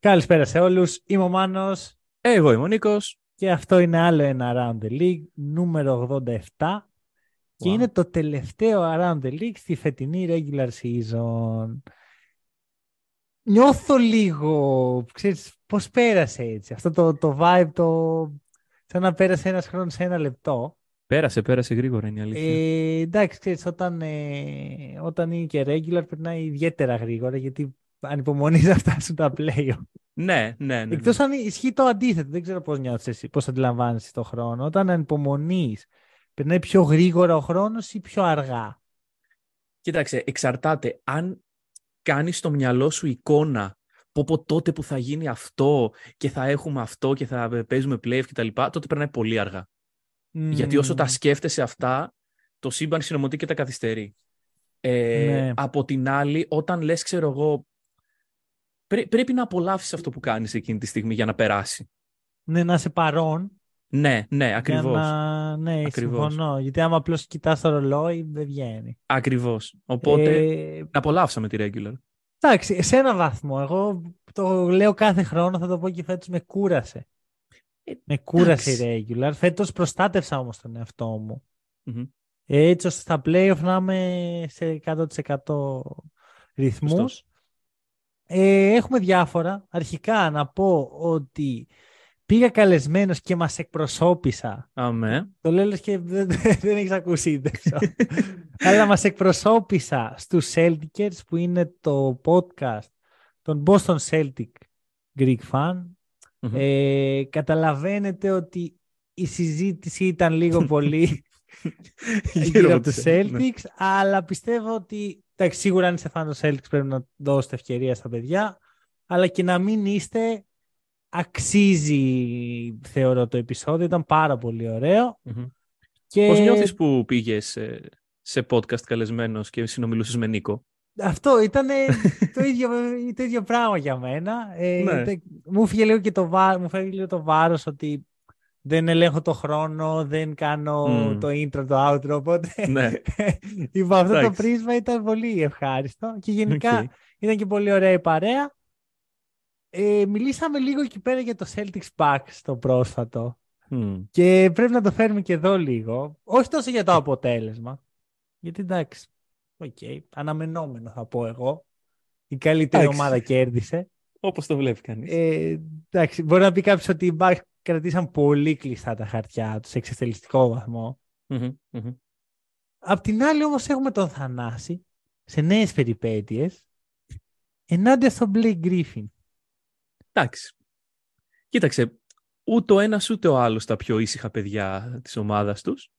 Καλησπέρα σε όλους. Είμαι ο Μάνος Εγώ είμαι ο Νίκος. και αυτό είναι άλλο ένα Around the League, νούμερο 87 και Wow. είναι το τελευταίο Around the League στη φετινή regular season. Νιώθω λίγο, ξέρεις, πώς πέρασε έτσι. Αυτό το, το vibe, το... σαν να πέρασε ένας χρόνος σε ένα λεπτό. Πέρασε, πέρασε γρήγορα είναι η αλήθεια. Ε, εντάξει, ξέρεις, όταν, ε, όταν είναι και regular περνάει ιδιαίτερα γρήγορα γιατί ανυπομονείς να φτάσουν τα play ναι, ναι, ναι. ναι. Εκτός αν ισχύει το αντίθετο, δεν ξέρω πώς νιώθεις εσύ, πώς αντιλαμβάνεσαι το χρόνο. Όταν ανυπομονείς, περνάει πιο γρήγορα ο χρόνος ή πιο αργά; Κοίταξε, εξαρτάται. Αν κάνεις στο μυαλό σου εικόνα πω πω τότε που θα γίνει αυτό και θα έχουμε αυτό και θα παίζουμε playoff και τα λοιπά, τότε περνάει πολύ αργά. Γιατί όσο τα Μμμ. σκέφτεσαι αυτά, το σύμπαν συνομωτεί και τα καθυστερεί. Ε, Ναι. Από την άλλη, όταν λες, ξέρω εγώ, πρέ- πρέπει να απολαύσεις αυτό που κάνεις εκείνη τη στιγμή για να περάσει. Ναι, να είσαι παρόν. Ναι, ναι, για ακριβώς. Να... Ναι, Ακριβώς. συμφωνώ. Γιατί άμα απλώς κοιτάς το ρολόι, δεν βγαίνει. Ακριβώς. Οπότε, Ε, απολαύσαμε τη regular. εντάξει, σε ένα βαθμό. Εγώ το λέω κάθε χρόνο, θα το πω και φέτος με κούρασε. Ε, Με κούρασε εντάξει. η regular. Φέτος προστάτευσα όμως τον εαυτό μου. Μμμ. Έτσι ώστε στα playoff να είμαι σε 100% ρυθμούς. Σωστός. Ε, έχουμε διάφορα. Αρχικά να πω ότι πήγα καλεσμένος και μας εκπροσώπησα. Αμέ. Το λέω λες και δεν, δεν έχεις ακούσει. δεν ξέρω. Αλλά μας εκπροσώπησα στους Celtics που είναι το podcast των Boston Celtic Greek Fan. Μμμ. Ε, καταλαβαίνετε ότι η συζήτηση ήταν λίγο πολύ γύρω από τους Ναι. Celtics, αλλά πιστεύω ότι εντάξει, σίγουρα αν είστε φαν των Celtics πρέπει να δώσετε ευκαιρία στα παιδιά, αλλά και να μην είστε αξίζει θεωρώ το επεισόδιο, ήταν πάρα πολύ ωραίο. Μμμ. Και Πώς νιώθεις που πήγες σε, σε podcast καλεσμένος και συνομιλούσες με Νίκο; αυτό ήταν το, ίδιο, το ίδιο πράγμα για μένα. Ε, Ναι. τε- μου φύγε λίγο και το, βά, μου φύγε λίγο το βάρος ότι δεν ελέγχω το χρόνο, δεν κάνω Μμ. το intro, το outro, οπότε Ναι. υπό αυτό το Εντάξει. πρίσμα ήταν πολύ ευχάριστο και γενικά Οκ. ήταν και πολύ ωραία η παρέα. Ε, μιλήσαμε λίγο εκεί πέρα για το Celtics Bucks στο πρόσφατο Μμ. και πρέπει να το φέρουμε και εδώ λίγο. Όχι τόσο για το αποτέλεσμα, γιατί εντάξει, οκ, αναμενόμενο θα πω εγώ. Η καλύτερη Εντάξει. ομάδα κέρδισε. Όπως το βλέπει κανείς. Ε, εντάξει, μπορεί να πει κάποιος ότι οι Bucks κρατήσαν πολύ κλειστά τα χαρτιά τους σε εξευτελιστικό βαθμό. Μμμ, μμμ. Απ' την άλλη όμως έχουμε τον Θανάση σε νέες περιπέτειες ενάντια στον Blake Griffin. Εντάξει. Κοίταξε, ούτε ο ένας ούτε ο άλλος τα πιο ήσυχα παιδιά της ομάδας τους.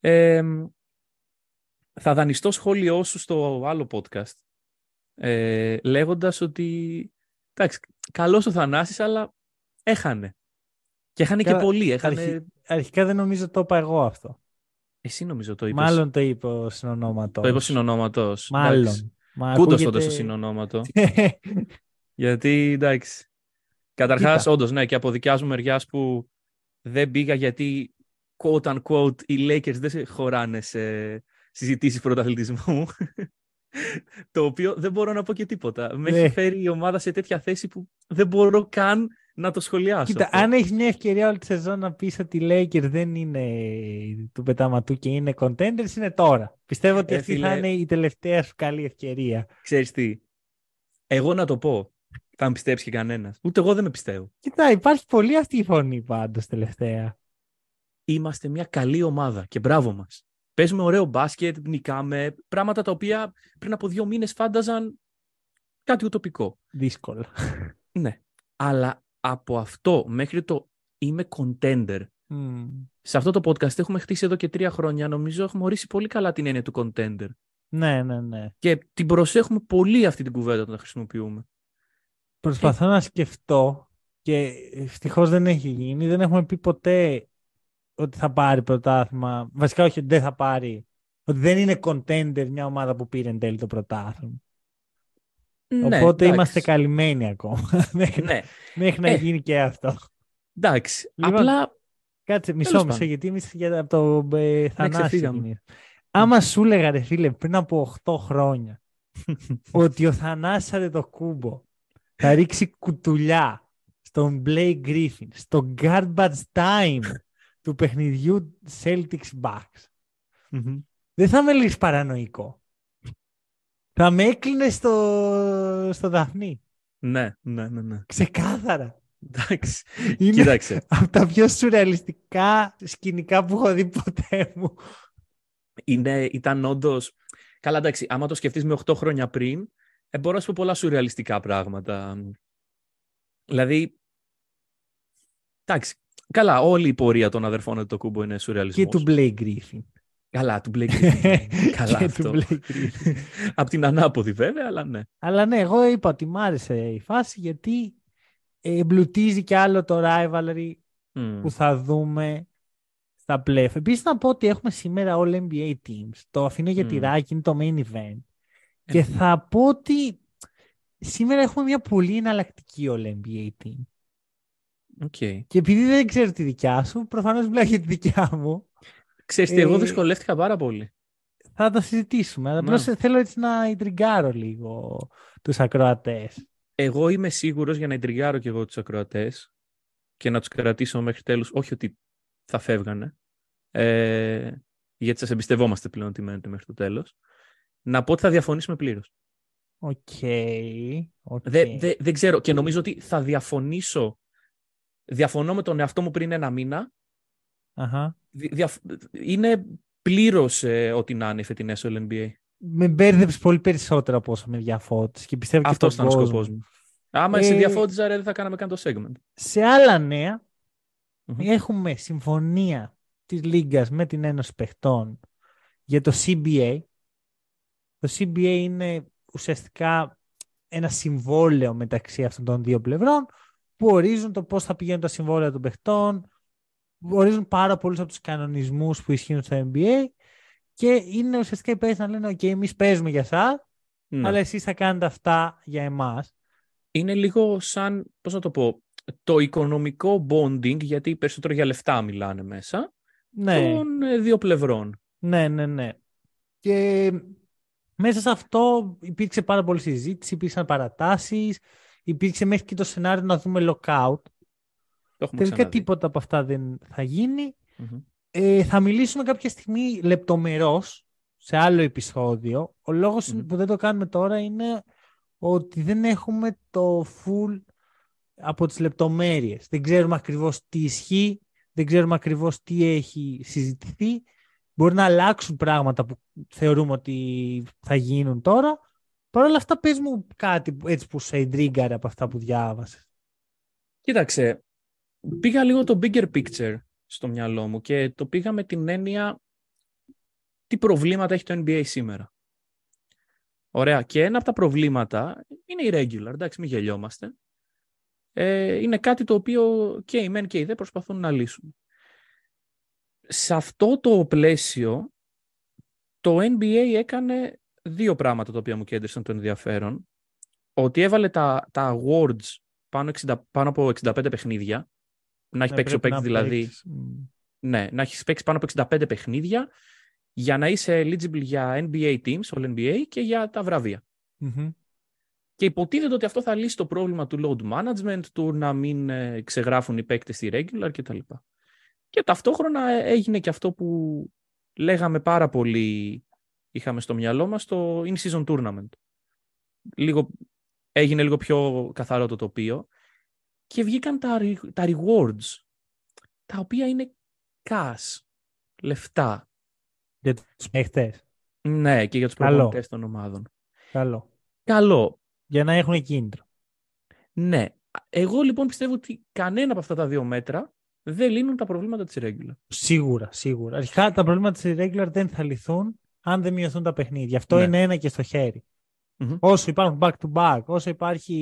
Ε, θα δανειστώ σχόλιο σου στο άλλο podcast ε, λέγοντας ότι εντάξει, καλός ο Θανάσης αλλά έχανε. Και έχανε και Καλά, πολύ. Έχανε... Αρχι- Αρχικά δεν νομίζω το είπα εγώ αυτό. Εσύ νομίζω το είπες. Μάλλον το είπε ο συνονόματος. Το είπε ο συνονόματος. Μάλλον. Εντάξει. Μα Κούντος ακούγεται- τότε στο συνονόματο. Γιατί εντάξει. Καταρχάς, Κοίτα. όντως, ναι, και από δικιά μου μεριά που δεν πήγα γιατί quote unquote οι Lakers δεν σε χωράνε σε συζητήσεις πρωταθλητισμού. το οποίο δεν μπορώ να πω και τίποτα. Με Ναι. έχει φέρει η ομάδα σε τέτοια θέση που δεν μπορώ καν να το σχολιάσω. Κοίτα, αυτό. αν έχεις μια ευκαιρία όλη τη σεζόν να πεις ότι οι Lakers δεν είναι του πεταματού και είναι contenders, είναι τώρα. Πιστεύω ότι Ε, αυτή θα φίλε. είναι η τελευταία σου καλή ευκαιρία. Ξέρεις τι, εγώ να το πω, θα με πιστέψει και κανένας. Ούτε εγώ δεν με πιστεύω. Κοίτα, υπάρχει πολύ αυτή η φωνή πάντως τελευταία. Είμαστε μια καλή ομάδα και μπράβο μας. Παίζουμε ωραίο μπάσκετ, νικάμε, πράγματα τα οποία πριν από δύο μήνες φάνταζαν κάτι ουτοπικό. Δύσκολα. Ναι. Αλλά από αυτό μέχρι το είμαι contender. Μμμ. Σε αυτό το podcast έχουμε χτίσει εδώ και τρία χρόνια. Νομίζω έχουμε ορίσει πολύ καλά την έννοια του contender. Ναι, ναι, ναι. Και την προσέχουμε πολύ αυτή την κουβέντα όταν τα χρησιμοποιούμε. Προσπαθώ να σκεφτώ Και ευτυχώς δεν έχει γίνει. Δεν έχουμε πει ποτέ ότι θα πάρει πρωτάθλημα. Βασικά όχι ότι δεν θα πάρει. Ότι δεν είναι contender μια ομάδα που πήρε εν τέλει το πρωτάθλημα. Ναι, Οπότε εντάξει. είμαστε καλυμμένοι ακόμα. μέχρι Ναι, μέχρι να Ε. γίνει και αυτό. εντάξει. Λοιπόν, Απλά Κάτσε, μισό, Τέλος μισό, πάντων. γιατί εμείς για από το ε, Θανάση ξεφύγαμε. ξεκινήσαμε. Άμα σου έλεγα, ρε φίλε, πριν από 8 χρόνια, ότι ο Θανάσης το κούμπο θα ρίξει κουτουλιά στον Blake Griffin, στο garbage time του παιχνιδιού Celtics Bucks, δεν θα με λες παρανοϊκό. Θα με έκλεινε στο, στο Δαφνί. ναι, ναι, ναι, ναι. Ξεκάθαρα. Εντάξει. Είναι Κοίταξε. από τα πιο σουρεαλιστικά σκηνικά που έχω δει ποτέ μου. είναι, ήταν όντως. Καλά, εντάξει, άμα το σκεφτείς με 8 χρόνια πριν, ε, μπορώ να σου πω πολλά σουρεαλιστικά πράγματα. Δηλαδή. Εντάξει. Καλά, όλη η πορεία των αδερφών του Κούμπο είναι σουρεαλισμός. Και του Blake Griffin. Καλά, του Blake Griffin. Καλά και αυτό. του Blake Griffin. Απ' την ανάποδη βέβαια, αλλά ναι. Αλλά ναι, εγώ είπα ότι μ' άρεσε η φάση γιατί εμπλουτίζει και άλλο το rivalry Μμ. που θα δούμε στα playoff. Επίσης να πω ότι έχουμε σήμερα all NBA teams. Το αφήνω για Μμ. τυράκι, είναι το main event. Ε, Και θα πω ότι σήμερα έχουμε μια πολύ εναλλακτική all NBA team. οκ. Και επειδή δεν ξέρω τη δικιά σου, προφανώς μιλάω για τη δικιά μου, Ξέρεις τι, εγώ Ε, δυσκολεύτηκα πάρα πολύ. θα τα συζητήσουμε. Αλλά Να. Απλώς θέλω έτσι να ιντριγκάρω λίγο τους ακροατές. Εγώ είμαι σίγουρος για να ιντριγκάρω και εγώ τους ακροατές και να τους κρατήσω μέχρι τέλους, όχι ότι θα φεύγανε, ε, γιατί σας εμπιστευόμαστε πλέον ότι μένετε μέχρι το τέλος, να πω ότι θα διαφωνήσουμε πλήρως. Οκ. οκ. Δε- δε- δεν ξέρω και νομίζω ότι θα διαφωνήσω, διαφωνώ με τον εαυτό μου πριν ένα μήνα, Αχα. Δι- διαφ- είναι πλήρως ε, ό,τι να είναι οι φετινές NBA. Με μπέρδεψε πολύ περισσότερο από όσο με διαφώτισε και πιστεύω Αυτό και ήταν ο τον σκοπός κόσμο. μου. Άμα εσύ Ε, διαφώτιζα, ρε, δεν θα κάναμε καν το segment. Σε άλλα νέα, Μμμ. έχουμε συμφωνία της Λίγκας με την Ένωση Παιχτών για το CBA. Το CBA είναι ουσιαστικά ένα συμβόλαιο μεταξύ αυτών των δύο πλευρών που ορίζουν το πώς θα πηγαίνουν τα συμβόλαια των παιχτών, ορίζουν πάρα πολλούς από τους κανονισμούς που ισχύουν στο NBA και είναι ουσιαστικά υπεύθυνοι να λένε «ΟΚ, εμείς παίζουμε για εσάς, Ναι. αλλά εσείς θα κάνετε αυτά για εμάς». είναι λίγο σαν, πώς να το πω, το οικονομικό bonding, γιατί περισσότερο για λεφτά μιλάνε μέσα, Ναι. των ε, δύο πλευρών. Ναι, ναι, ναι. Και μέσα σε αυτό υπήρξε πάρα πολλή συζήτηση, υπήρξαν παρατάσεις, υπήρξε μέχρι και το σενάριο να δούμε lockout. Το έχουμε Τελικά ξαναδεί. τίποτα από αυτά δεν θα γίνει. Μμμ. Ε, θα μιλήσουμε κάποια στιγμή λεπτομερώς σε άλλο επεισόδιο. Ο λόγος Μμμ. που δεν το κάνουμε τώρα είναι ότι δεν έχουμε το full από τις λεπτομέρειες. Δεν ξέρουμε ακριβώς τι ισχύει, δεν ξέρουμε ακριβώς τι έχει συζητηθεί. Μπορεί να αλλάξουν πράγματα που θεωρούμε ότι θα γίνουν τώρα. Παρ' όλα αυτά πες μου κάτι που- έτσι που σε εντρίγκαρε από αυτά που διάβασες. Κοίταξε, πήγα λίγο το bigger picture στο μυαλό μου και το πήγα με την έννοια τι προβλήματα έχει το NBA σήμερα. Ωραία. Και ένα από τα προβλήματα είναι η regular. Εντάξει, μην γελιόμαστε. Ε, είναι κάτι το οποίο και οι μεν και οι δε προσπαθούν να λύσουν. Σε αυτό το πλαίσιο, το NBA έκανε δύο πράγματα τα οποία μου κέντρισαν το ενδιαφέρον. Ότι έβαλε τα, τα awards πάνω, 60, πάνω από 65 παιχνίδια. Να έχει Ναι, παίξει ο πρέπει παίκτης να δηλαδή. παίξεις. Μμ. Ναι, να έχεις παίξει πάνω από 65 παιχνίδια για να είσαι eligible για NBA teams, all NBA και για τα βραβεία. Μμμ. Και υποτίθεται ότι αυτό θα λύσει το πρόβλημα του load management, του να μην ε, ξεγράφουν οι παίκτες στη regular κτλ. Και ταυτόχρονα ε, έγινε και αυτό που λέγαμε πάρα πολύ, είχαμε στο μυαλό μας, το in-season tournament. Λίγο, έγινε λίγο πιο καθαρό το τοπίο και βγήκαν τα, re- τα rewards, τα οποία είναι cash, λεφτά. Για τους παίχτες. Ναι, και για τους Καλό. προπονητές των ομάδων. Καλό. Καλό. Για να έχουν κίνητρο. Ναι. Εγώ λοιπόν πιστεύω ότι κανένα από αυτά τα δύο μέτρα δεν λύνουν τα προβλήματα της regular. Σίγουρα, σίγουρα. Αρχικά τα προβλήματα της regular δεν θα λυθούν αν δεν μειωθούν τα παιχνίδια. Αυτό Ναι. είναι ένα και στο χέρι. Μμμ. Όσο υπάρχουν back to back, όσο υπάρχει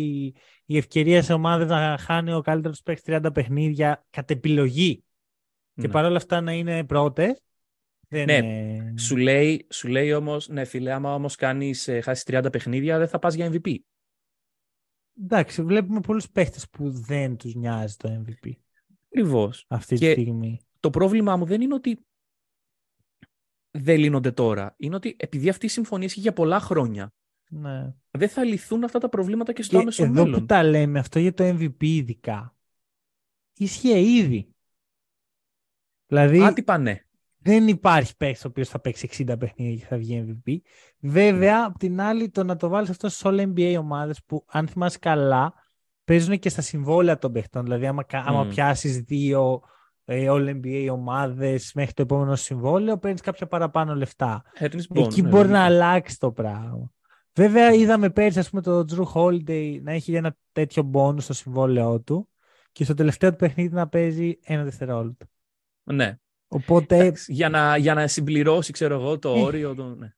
η ευκαιρία σε ομάδες να χάνει ο καλύτερος παίκτης 30 παιχνίδια κατ' επιλογή και Ναι. παρόλα αυτά να είναι πρώτες. Δεν Ναι, είναι... Σου λέει, σου λέει όμως, ναι φίλε, άμα όμως κάνεις, ε, χάσεις 30 παιχνίδια, δεν θα πας για MVP. Εντάξει, βλέπουμε πολλούς παίχτε που δεν τους νοιάζει το MVP Ακριβώς. αυτή τη Και- στιγμή. Το πρόβλημά μου δεν είναι ότι δεν λύνονται τώρα. Είναι ότι επειδή αυτή η συμφωνία ισχύει για πολλά χρόνια, Ναι. δεν θα λυθούν αυτά τα προβλήματα και στο Και άμεσο εδώ μέλλον. που τα λέμε αυτό για το MVP ειδικά, ίσχυε ήδη. Δηλαδή Άτυπα ναι. δεν υπάρχει παίκτης ο οποίος θα παίξει 60 παιχνίδια και θα βγει MVP. Βέβαια, απ' την άλλη, το να το βάλεις αυτό στι all NBA ομάδες που, αν θυμάσαι καλά, παίζουν και στα συμβόλαια των παιχτών. Δηλαδή, άμα, κα- άμα Μμ. πιάσεις δύο ε, all NBA ομάδες μέχρι το επόμενο συμβόλαιο, παίρνεις κάποια παραπάνω λεφτά. Έρνεις μπον, Εκεί ναι, μπορεί λογικό. να αλλάξει το πράγμα. Βέβαια, είδαμε πέρσι, ας πούμε, το Drew Holiday να έχει ένα τέτοιο μπόνου στο συμβόλαιό του και στο τελευταίο του παιχνίδι να παίζει ένα δευτερόλεπτο. Ναι. Οπότε, Εντάξει, για, να, για να συμπληρώσει, ξέρω εγώ, το Ε. όριο. Το, ναι.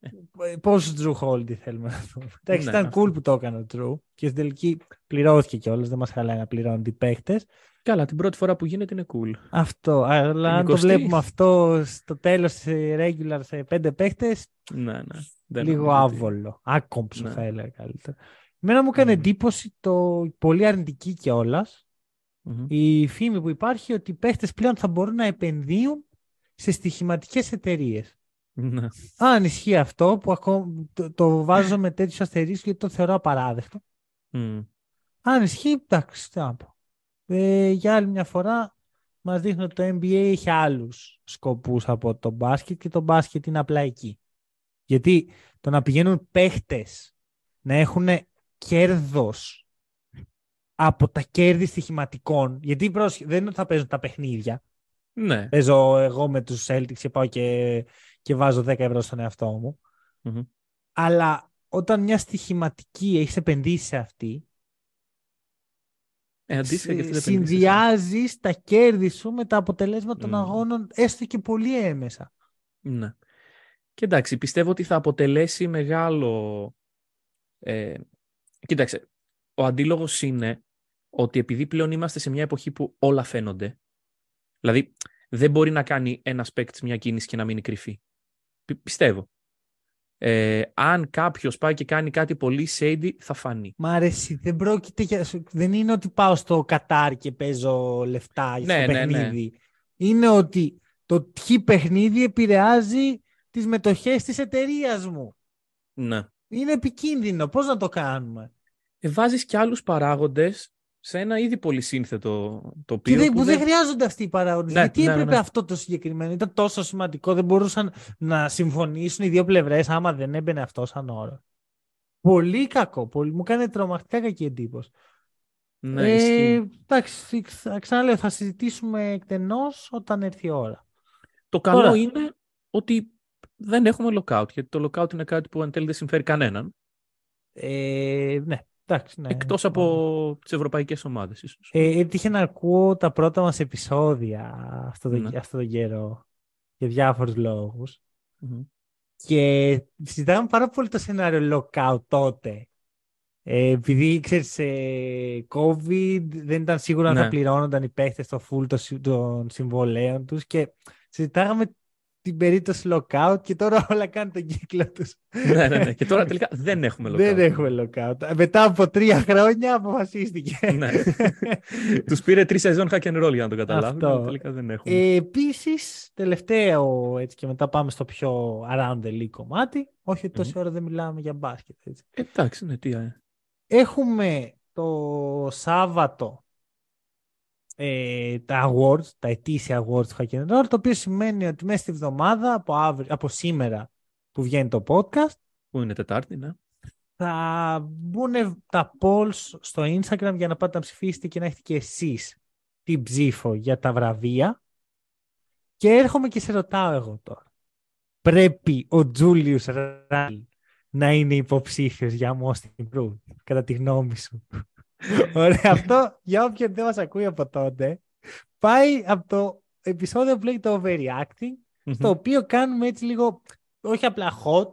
πόσους Drew Holiday θέλουμε να δούμε. Εντάξει, Ναι, ήταν αυτό. cool που το έκανε ο Drew και στην τελική πληρώθηκε κιόλας. Δεν μας χαλάει να πληρώνουν οι παίχτε. Καλά, την πρώτη φορά που γίνεται είναι cool. Αυτό. Αλλά αν το εικοστή. βλέπουμε αυτό στο τέλος regular σε πέντε παίχτε, Ναι, ναι. Δεν λίγο νομίζω ότι- άβολο. Άκομψο Ναι. θα έλεγα καλύτερα. Εμένα μου έκανε Μμμ. εντύπωση το πολύ αρνητική κιόλας Μμμ. η φήμη που υπάρχει ότι οι παίχτες πλέον θα μπορούν να επενδύουν σε στοιχηματικές εταιρείες. Ναι. Αν ισχύει αυτό, που ακόμα το, το βάζω με τέτοιους αστερίσκους γιατί το θεωρώ απαράδεκτο. Μμ. Αν ισχύει, εντάξει, τι να πω. Ε, για άλλη μια φορά μας δείχνει ότι το NBA έχει άλλους σκοπούς από το μπάσκετ και το μπάσκετ είναι απλά εκεί. Γιατί το να πηγαίνουν παίχτες να έχουν κέρδος από τα κέρδη στοιχηματικών, γιατί πρόσχε, δεν είναι ότι θα παίζουν τα παιχνίδια. Ναι. Παίζω εγώ με τους Celtics και πάω και, και βάζω 10 ευρώ στον εαυτό μου. Μμμ. Αλλά όταν μια στοιχηματική έχεις επενδύσει σε αυτή, Ε, αντίστοιχα και αυτή δεν επενδύσεις, ε. συνδυάζεις τα κέρδη σου με τα αποτελέσματα των Μμ. αγώνων, έστω και πολύ έμεσα. Ναι. Και εντάξει, πιστεύω ότι θα αποτελέσει μεγάλο... Ε, κοίταξε, ο αντίλογος είναι ότι επειδή πλέον είμαστε σε μια εποχή που όλα φαίνονται, δηλαδή δεν μπορεί να κάνει ένας παίκτη μια κίνηση και να μείνει κρυφή. Πι- πιστεύω. Ε, αν κάποιος πάει και κάνει κάτι πολύ shady, θα φανεί. Μ' αρέσει. Δεν πρόκειται για... Δεν είναι ότι πάω στο Κατάρ και παίζω λεφτά Ναι, στο ναι, ναι. παιχνίδι. Είναι ότι το τι παιχνίδι επηρεάζει τις μετοχές της εταιρείας μου. Ναι. Είναι επικίνδυνο. Πώς να το κάνουμε; Ε, βάζεις και άλλους παράγοντες σε ένα ήδη πολύ σύνθετο Και τοπίο δεν, που που δεν δεν- χρειάζονται αυτοί οι παράγοντες. Ναι, Γιατί ναι, ναι, έπρεπε ναι. αυτό το συγκεκριμένο. Ήταν τόσο σημαντικό. Δεν μπορούσαν να συμφωνήσουν οι δύο πλευρές άμα δεν έμπαινε αυτό σαν όρο. Πολύ κακό. Πολύ... Μου κάνει τρομακτικά κακή εντύπωση. Ναι, ε, ισχύει. εντάξει, ξα- ξαναλέω, θα συζητήσουμε εκτενώς όταν έρθει η ώρα. Το καλό Τώρα- είναι ότι δεν έχουμε lockout, γιατί το lockout είναι κάτι που εν τέλει δεν συμφέρει κανέναν, Ε, ναι, εντάξει. Ναι, εκτός συμφωνώ. από τις ευρωπαϊκές ομάδες ίσως. Ε, έτυχε να ακούω τα πρώτα μας επεισόδια αυτό το, Ναι. αυτό τον καιρό για διάφορους λόγους Μμμ. και συζητάγαμε πάρα πολύ το σενάριο lockout τότε. Ε, επειδή ξέρεις, ε, COVID δεν ήταν σίγουρο αν Ναι. θα πληρώνονταν οι παίχτες στο full των, συ- των συμβολέων τους και συζητάγαμε την περίπτωση lockout και τώρα όλα κάνουν τον κύκλο τους. ναι, ναι, ναι. Και τώρα τελικά δεν έχουμε lockout. Δεν έχουμε lockout. Μετά από τρία χρόνια αποφασίστηκε. Ναι. Τους πήρε τρεις σεζόν hack and roll για να το καταλάβουν. Αυτό. αλλά Τελικά δεν έχουμε. Ε, Επίσης, τελευταίο έτσι και μετά πάμε στο πιο around the league κομμάτι. Όχι ότι τόση ώρα δεν μιλάμε για μπάσκετ. Έτσι. Εντάξει, ναι, τι. ε. Έχουμε το Σάββατο ε, τα awards, τα ετήσια awards του Hack and Roll, το οποίο σημαίνει ότι μέσα στη βδομάδα από, αύριο, από σήμερα που βγαίνει το podcast Πού είναι Τετάρτη, ναι. θα μπουν τα polls στο Instagram για να πάτε να ψηφίσετε και να έχετε και εσείς την ψήφο για τα βραβεία. Και έρχομαι και σε ρωτάω εγώ τώρα. Πρέπει ο Τζούλιους Ράλ να είναι υποψήφιος για Most Improved, κατά τη γνώμη σου; Ωραία, αυτό για όποιον δεν μας ακούει από τότε, πάει από το επεισόδιο που λέγεται Overreacting, στο οποίο κάνουμε έτσι λίγο, όχι απλά hot,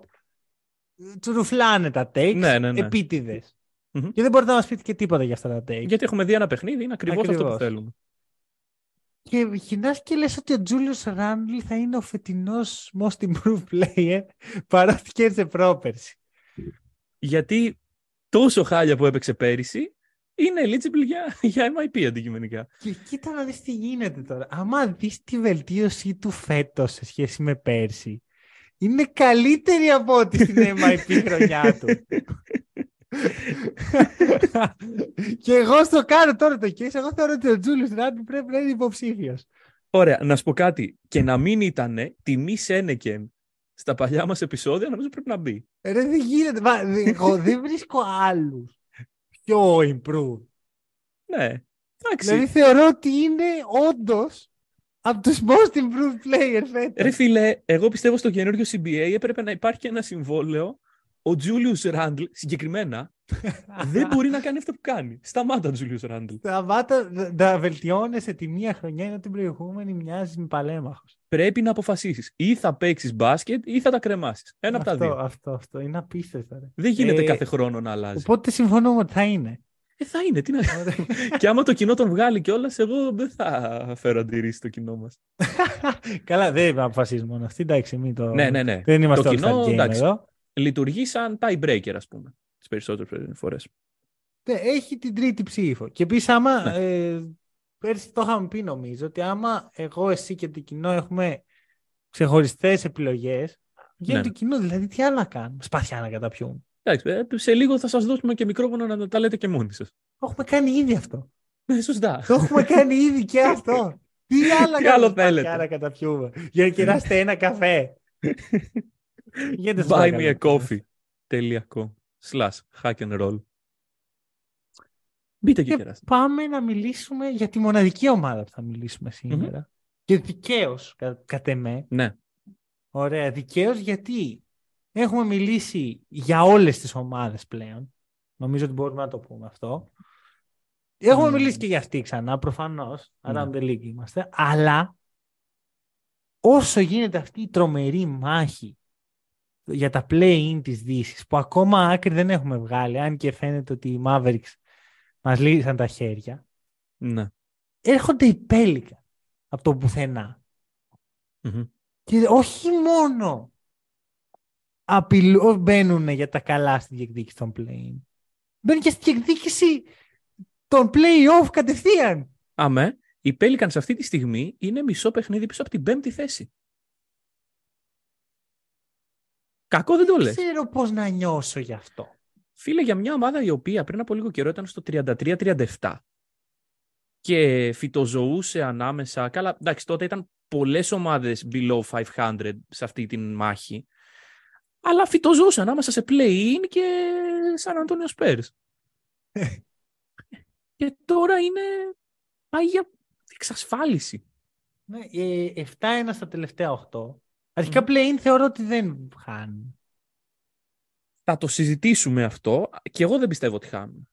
τσουρουφλάνε τα takes Ναι, ναι, ναι. επίτηδες. Μμμ. Και δεν μπορείτε να μας πείτε και τίποτα για αυτά τα takes. Γιατί έχουμε δει ένα παιχνίδι, είναι ακριβώς, αυτό Ακριβώς. που θέλουμε. Και γυρνάς και λες ότι ο Τζούλιος Ράντλ θα είναι ο φετινός most improved player παρότι κέρδισε πρόπερση. Γιατί τόσο χάλια που έπαιξε πέρυσι είναι eligible για, για MIP αντικειμενικά. Και κοίτα να δεις τι γίνεται τώρα. Άμα δεις τη βελτίωση του φέτος σε σχέση με πέρσι, είναι καλύτερη από ό,τι στην MIP χρονιά του. και εγώ στο κάνω τώρα το case. Εγώ θεωρώ ότι ο Τζούλιος Ράντλ πρέπει να είναι υποψήφιος. Ωραία, να σου πω κάτι. Και να μην ήταν τιμή Σένεκεν στα παλιά μας επεισόδια, νομίζω πρέπει να μπει. Ρε δεν γίνεται. Μα, δε- εγώ δεν βρίσκω άλλους πιο improve. Ναι, εντάξει. Δηλαδή θεωρώ ότι είναι όντως από τους most improved player φέτος. Ρε φίλε, εγώ πιστεύω στο καινούριο CBA έπρεπε να υπάρχει ένα συμβόλαιο. Ο Julius Randle συγκεκριμένα δεν μπορεί να κάνει αυτό που κάνει. Σταμάτα, Julius Randle. Σταμάτα να βελτιώνεσαι τη μία χρονιά ενώ την προηγούμενη μοιάζει με παλέμαχος. Πρέπει να αποφασίσεις. Ή θα παίξεις μπάσκετ ή θα τα κρεμάσεις. Ένα από τα αυτό, δύο. αυτό, αυτό. Είναι απίστευτο. Ρε. Δεν γίνεται Ε, κάθε χρόνο να αλλάζει. Οπότε συμφωνούμε ότι θα είναι. Ε, θα είναι, τι να Ωραία. Και άμα το κοινό τον βγάλει κιόλας, εγώ δεν θα φέρω αντιρρήσεις στο κοινό μας. Καλά, δεν αποφασίζουμε μόνο αυτή. Εντάξει, μην το... Ναι, ναι, ναι. Δεν είμαστε Το all κοινό, star game εντάξει. εδώ. Λειτουργεί σαν tie breaker, ας πούμε. Τις περισσότερες φορές. Ναι, Έχει την τρίτη ψήφο. Και επίσης, άμα. Ναι. Ε, πέρσι το είχαμε πει νομίζω ότι άμα εγώ, εσύ και το κοινό έχουμε ξεχωριστές επιλογές. Για Ναι, το ναι. κοινό, δηλαδή τι άλλα κάνουμε; Σπαθιά να καταπιούμε. Εντάξει, ε, σε λίγο θα σας δώσουμε και μικρόφωνο να τα λέτε και μόνοι σας. Το έχουμε κάνει ήδη αυτό. Ναι, σωστά. το έχουμε κάνει ήδη και αυτό. Τι άλλα Τι κάνουμε; Άλλο σπαθιά θέλετε; να καταπιούμε. Για να κεράστε ένα καφέ. Γιατί σας Buy me παρακαλώ. a coffee. Τελεία.com slash hack and roll. Μπείτε και Και κεράστε. πάμε να μιλήσουμε για τη μοναδική ομάδα που θα μιλήσουμε σήμερα. Και δικαίως, κα, κατ' εμέ. Ναι. Ωραία, δικαίως γιατί έχουμε μιλήσει για όλες τις ομάδες πλέον. Νομίζω ότι μπορούμε να το πούμε αυτό. Έχουμε Μμμ. μιλήσει και για αυτή ξανά, προφανώς. Ναι. Around the league είμαστε. Αλλά όσο γίνεται αυτή η τρομερή μάχη για τα play-in της Δύσης, που ακόμα άκρη δεν έχουμε βγάλει, αν και φαίνεται ότι οι Mavericks μας λύσαν τα χέρια, ναι. έρχονται οι Πέλικα από το πουθενά. Μμμ. Και όχι μόνο απειλώ, μπαίνουν για τα καλά στη διεκδίκηση των play Μπαίνουν και στη διεκδίκηση των play-off κατευθείαν. Αμέ, οι Pelicans αυτή τη στιγμή είναι μισό παιχνίδι πίσω από την πέμπτη θέση. Κακό δεν το Δεν λες. ξέρω πώς να νιώσω γι' αυτό. Φίλε, για μια ομάδα η οποία πριν από λίγο καιρό ήταν στο 33-37 και φυτοζωούσε ανάμεσα. Καλά, εντάξει, τότε ήταν πολλές ομάδες below 500 σε αυτή τη μάχη. Αλλά φυτοζωούσε ανάμεσα σε play-in και Σαν Αντώνιο Spurs. και τώρα είναι. πάει για εξασφάλιση. Ναι, ε, 7-1 στα τελευταία 8. Αρχικά play-in θεωρώ ότι δεν χάνει. Θα το συζητήσουμε αυτό και εγώ δεν πιστεύω ότι χάνουμε.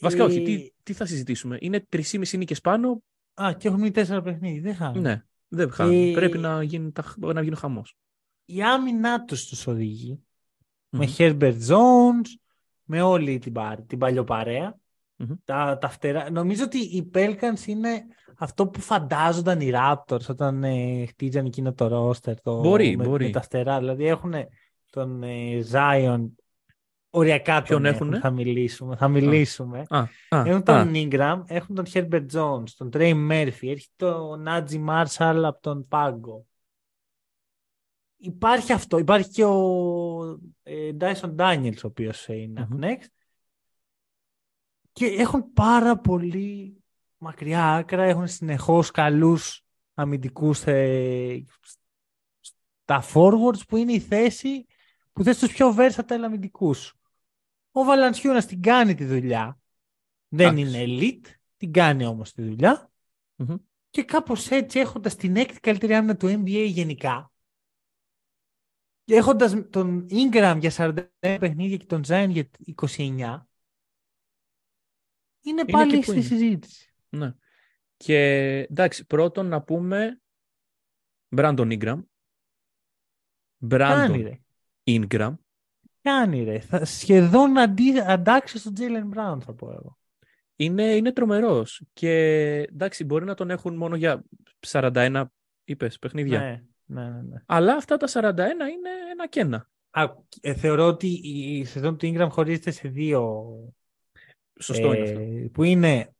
Βασικά, Ε, όχι. Τι, τι θα συζητήσουμε; Είναι 3,5 νίκες πάνω. Α, και έχουν μείνει 4 παιχνίδια. Δεν χάνει. Ναι, δεν χάνουμε. Ε, Πρέπει να γίνει, τα, να γίνει χαμός. Η άμυνά τους τους οδηγεί. Μμμ. Με Herbert Jones, με όλη την, πα- την παλιοπαρέα. Μμμ. Τα, τα φτερά. Νομίζω ότι οι Pelicans είναι αυτό που φαντάζονταν οι Raptors όταν ε, χτίζαν εκείνο το roster το, Μπορεί, με, μπορεί. με τα φτερά. Δηλαδή έχουν τον ε, Zion, οριακά Ποιον τον έχουν, έχουνε; θα μιλήσουμε. Θα μιλήσουμε. Α, α, Έχουν α, τον Ingram, έχουν τον Herbert Jones, τον Trey Murphy, έχει τον Νάτζι Marshall από τον Πάγκο. Υπάρχει αυτό. Υπάρχει και ο ε, Dyson Daniels, ο οποίος ε, είναι Μμμ. up next. Και έχουν πάρα πολύ μακριά άκρα, έχουν συνεχώς καλούς αμυντικούς ε, στα forwards που είναι η θέση που θες τους πιο versatile αμυντικούς. Ο Βαλανσιούνας την κάνει τη δουλειά. Δεν Εντάξει. είναι elite, την κάνει όμως τη δουλειά. Μμμ. Και κάπως έτσι έχοντας την έκτη καλύτερη άμυνα του NBA γενικά και έχοντας τον Ingram για 41 παιχνίδια και τον Zion για 29 είναι πάλι εκεί που στη είναι. συζήτηση. Ναι. Και εντάξει, πρώτον να πούμε Brandon Ingram. Κάνει Brandon ρε. Ingram. κάνει ρε. Θα σχεδόν αντί, αντάξει στον Τζέιλεν Μπράουν θα πω εγώ. Είναι, είναι τρομερός και εντάξει μπορεί να τον έχουν μόνο για 41 είπες παιχνίδια. Ναι, ναι, ναι. ναι. Αλλά αυτά τα 41 είναι ένα και ένα. Α, ε, θεωρώ ότι η σεζόν του Ingram χωρίζεται σε δύο Σωστό είναι ε, αυτό. που είναι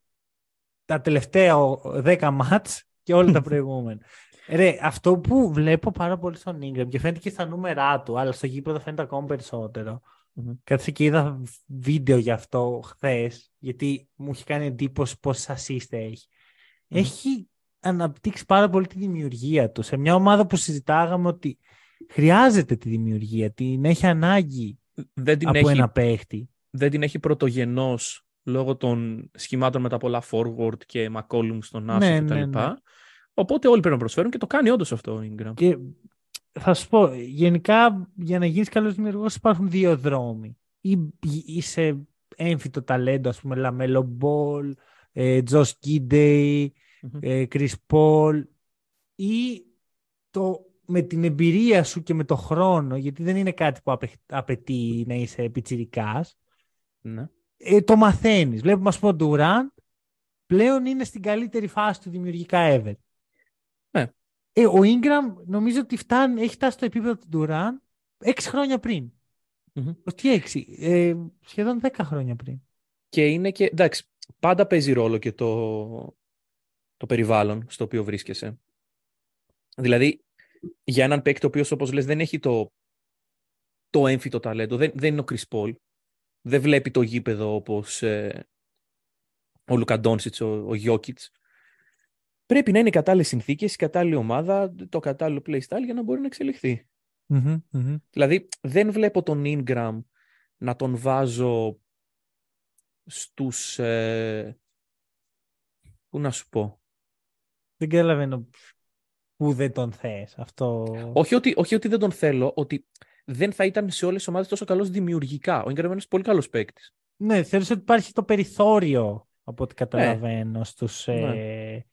τα τελευταία 10 μάτς και όλα τα προηγούμενα. Ρε, αυτό που βλέπω πάρα πολύ στον Ingram και φαίνεται και στα νούμερά του, αλλά στο γήπεδο φαίνεται ακόμα περισσότερο. Μμμ. Κάτσε και είδα βίντεο γι' αυτό χθες, γιατί μου είχε κάνει εντύπωση πόσα assist έχει. Έχει αναπτύξει πάρα πολύ τη δημιουργία του σε μια ομάδα που συζητάγαμε ότι χρειάζεται τη δημιουργία, την έχει ανάγκη Δεν την, από έχει, ένα παίχτη. δεν την έχει πρωτογενώς λόγω των σχημάτων με τα πολλά forward και McCollum στον Άσο Ναι, κτλ. ναι, ναι. Οπότε όλοι πρέπει να προσφέρουν και το κάνει όντως αυτό ο Ingram. Και θα σου πω, γενικά για να γίνεις καλός δημιουργός υπάρχουν δύο δρόμοι. Ή είσαι έμφυτο ταλέντο, ας πούμε, LaMelo Ball, Josh Giddey, Μμμ. ε, Chris Paul ή το, με την εμπειρία σου και με το χρόνο, γιατί δεν είναι κάτι που απαι- απαιτεί να είσαι πιτσιρικάς, Ναι. Ε, το μαθαίνεις. Βλέπουμε, ας πούμε, ο Durant πλέον είναι στην καλύτερη φάση του δημιουργικά ever. Ναι. Ε, ο Ingram νομίζω ότι φτάνει, έχει φτάσει στο επίπεδο του Durant έξι χρόνια πριν. Μμμ. Τι έξι, ε, σχεδόν δέκα χρόνια πριν. Και είναι και. Εντάξει, πάντα παίζει ρόλο και το, το περιβάλλον στο οποίο βρίσκεσαι. Δηλαδή, για έναν παίκτη ο οποίος, όπως λες, δεν έχει το, το έμφυτο ταλέντο, δεν, δεν είναι ο Chris Paul, δεν βλέπει το γήπεδο όπως ο Λουκαντόνσιτ, ο, ο Γιώκητς, Πρέπει να είναι οι κατάλληλες συνθήκες, η κατάλληλη ομάδα, το κατάλληλο playstyle για να μπορεί να εξελιχθεί. Μμμ, μμμ. Δηλαδή, δεν βλέπω τον Ingram να τον βάζω στους... Ε, πού να σου πω. Δεν καταλαβαίνω που δεν τον θες. Αυτό... Όχι ότι, όχι ότι δεν τον θέλω, ότι δεν θα ήταν σε όλες τις ομάδες τόσο καλός δημιουργικά. Ο Ingram είναι ένας πολύ καλός παίκτης. Ναι, θεωρείς ότι υπάρχει το περιθώριο από ό,τι καταλαβαίνω στους... Ναι. Ε...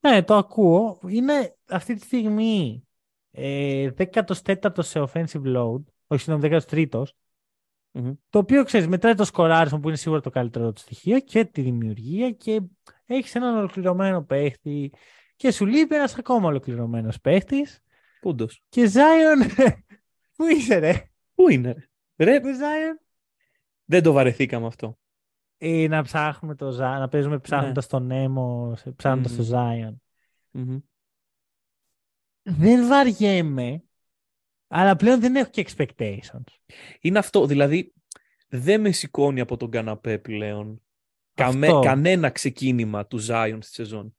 Ναι, το ακούω. Είναι αυτή τη στιγμή ε, 14ο σε offensive load, όχι συγγνώμη, 13ο, Μμμ. το οποίο ξέρεις, μετράει το σκοράρισμα που είναι σίγουρα το καλύτερο του στοιχείο και τη δημιουργία και έχεις έναν ολοκληρωμένο παίχτη και σου λείπει ένας ακόμα ολοκληρωμένος παίχτης Πούντος. και Zion, πού είσαι ρε, Πού είναι, ρε; Ρε, με Zion; δεν το βαρεθήκαμε αυτό. Ή να ψάχνουμε το Zion, να παίζουμε ψάχνοντας τον Nemo, σε- ψάχνοντας Μμμ. το Zion. Μμμ. Δεν βαριέμαι, αλλά πλέον δεν έχω και expectations. Είναι αυτό, δηλαδή δεν με σηκώνει από τον καναπέ πλέον καμέ, Αυτό. κανένα ξεκίνημα του Zion στη σεζόν.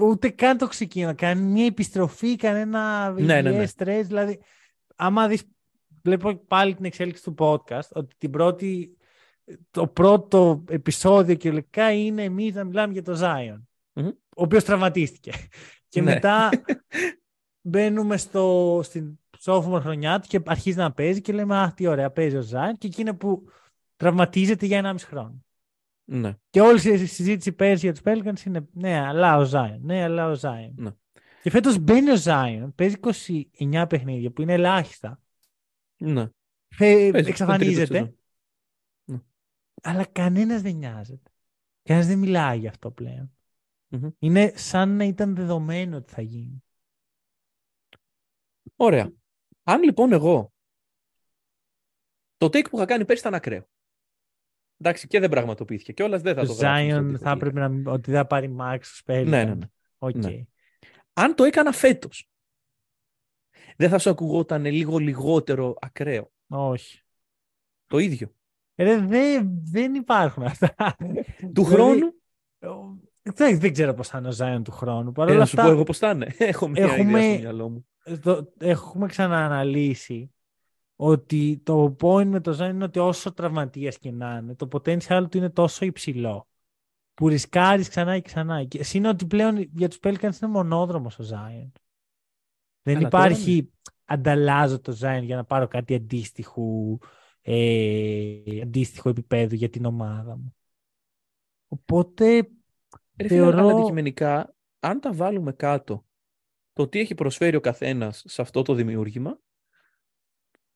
Ούτε καν το ξεκίνημα, κανένα επιστροφή, κανένα Ναι, ναι, ναι. υγιές στρες, δηλαδή άμα δεις, βλέπω πάλι την εξέλιξη του podcast, ότι την πρώτη, το πρώτο επεισόδιο κυριολεκτικά είναι εμείς να μιλάμε για το Zion, Μμμ. ο οποίος τραυματίστηκε. Και Ναι. μετά μπαίνουμε στο, στην sophomore χρονιά του και αρχίζει να παίζει και λέμε «Αχ, τι ωραία, παίζει ο Zion» και εκεί είναι που τραυματίζεται για 1,5 χρόνο. Ναι. Και όλη η συζήτηση πέρσι για τους Pelicans είναι ναι, αλλά ο Zion. Ναι, αλλά ο Zion. Ναι. Και φέτος μπαίνει ο Zion, παίζει 29 παιχνίδια που είναι ελάχιστα. ναι. Φε- Παίζει εξαφανίζεται, το τρίτο της σεζόν. αλλά κανένας δεν νοιάζεται. Κανένας δεν μιλάει γι' αυτό πλέον. Μμμ. Είναι σαν να ήταν δεδομένο ότι θα γίνει. Ωραία. Αν λοιπόν εγώ το take που είχα κάνει πέρσι ήταν ακραίο. Εντάξει, και δεν πραγματοποιήθηκε κιόλας, δεν θα Το το γράψουμε στο Zion τι θα γίνει. έπρεπε να μην- ότι δεν θα πάρει Max στους Pelicans. Ναι, ναι, ναι. Οκ. Ναι. Αν το έκανα φέτος, δεν θα σου ακουγόταν λίγο λιγότερο ακραίο. Όχι. Το ίδιο. Ρε, δεν, δεν υπάρχουν αυτά. Του Δηλαδή, χρόνου, ο- Δεν, δεν ξέρω πώς θα είναι ο Zion του χρόνου. Παρ' ε, όλα να σου αυτά, πω εγώ πώς θα είναι. Έχω μια έχουμε- ιδέα στο μυαλό μου. το- έχουμε ξανααναλύσει ότι το point με το Zion είναι ότι όσο τραυματίας και να είναι, το potential του είναι τόσο υψηλό που ρισκάρεις ξανά και ξανά. Και είναι ότι πλέον για τους Pelicans είναι μονόδρομος ο Zion. Δεν Αλλά τώρα υπάρχει ανταλλάζω το Zion για να πάρω κάτι αντίστοιχο, ε, αντίστοιχο επίπεδο για την ομάδα μου. Οπότε Ρε φίλε, θεωρώ- αλλά αντικειμενικά, αν τα βάλουμε κάτω, το τι έχει προσφέρει ο καθένας σε αυτό το δημιούργημα,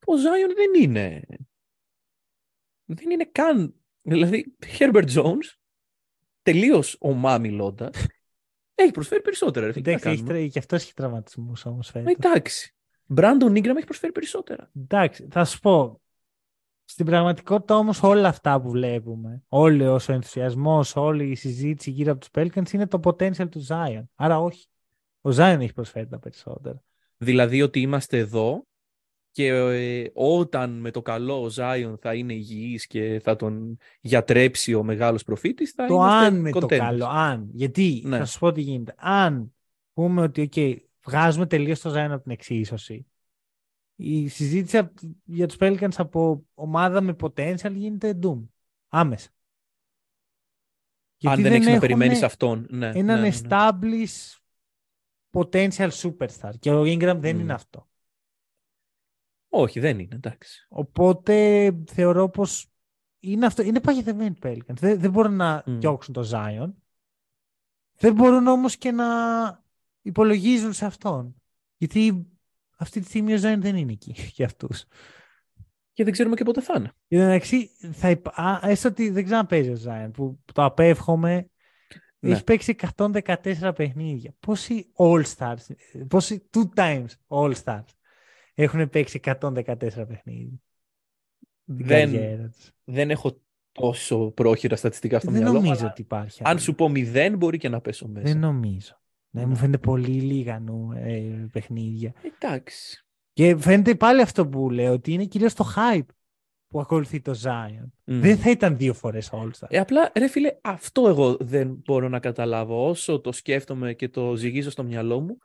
ο Zion δεν είναι δεν είναι καν. Δηλαδή, Herbert Jones, τελείως ομά μιλώντα, έχει προσφέρει περισσότερα. Ρε, φίλε, τι να Εντάξει, έχει κάνουμε. τρα- και αυτό έχει τραυματισμούς όμως Ε, φέτος. Εντάξει. Brandon Ingram έχει προσφέρει περισσότερα. Εντάξει, θα σου πω. Στην πραγματικότητα όμως όλα αυτά που βλέπουμε, όλο ο ενθουσιασμός, όλη η συζήτηση γύρω από τους Pelicans είναι το potential του Zion. Άρα όχι. Ο Zion έχει προσφέρει τα περισσότερα. Δηλαδή ότι είμαστε εδώ και ε, όταν με το καλό ο Zion θα είναι υγιής και θα τον γιατρέψει ο μεγάλος προφήτης θα το είμαστε αν με το contenders. καλό, αν. Γιατί Ναι. θα σου πω τι γίνεται. Αν πούμε ότι okay, βγάζουμε τελείως το Zion από την εξίσωση, η συζήτηση απ- για τους Pelicans από ομάδα με potential γίνεται doom. Άμεσα. Αν δεν, έχεις να περιμένεις αυτόν. Ναι, έναν ναι, ναι, ναι. established potential superstar. Και ο Ingram δεν Μμ. είναι αυτό. Όχι, δεν είναι, εντάξει. Οπότε θεωρώ πως είναι, αυτό, είναι παγιδευμένοι οι Pelicans. Δεν, δεν μπορούν να Μμ. διώξουν το Zion. Δεν μπορούν όμως και να υπολογίζουν σε αυτόν. Γιατί αυτή τη στιγμή ο Zion δεν είναι εκεί για αυτούς. Και δεν ξέρουμε και πότε θα είναι. Για την μεταξύ, θα υπ... α, έστω ότι δεν ξαναπέζει ο Zion, που το απέφχομαι, Ναι. έχει παίξει 114 παιχνίδια. Πόσοι All-Stars, πόσοι two times All-Stars έχουν παίξει 114 παιχνίδια στην Δεν, καριέρα τους. δεν έχω τόσο πρόχειρα στατιστικά στο Δεν μυαλό μου, νομίζω αλλά ότι υπάρχει. Αν άλλο. σου πω μηδέν μπορεί και να πέσω μέσα. Δεν νομίζω. Ναι, μου Ναι. φαίνεται πολύ λίγα νου, ε, παιχνίδια. Εντάξει. Και φαίνεται πάλι αυτό που λέω, ότι είναι κυρίως το hype που ακολουθεί το Zion. Μμ. Δεν θα ήταν δύο φορές All-Star. Ε, απλά, ρε φίλε, αυτό εγώ δεν μπορώ να καταλάβω. Όσο το σκέφτομαι και το ζυγίζω στο μυαλό μου,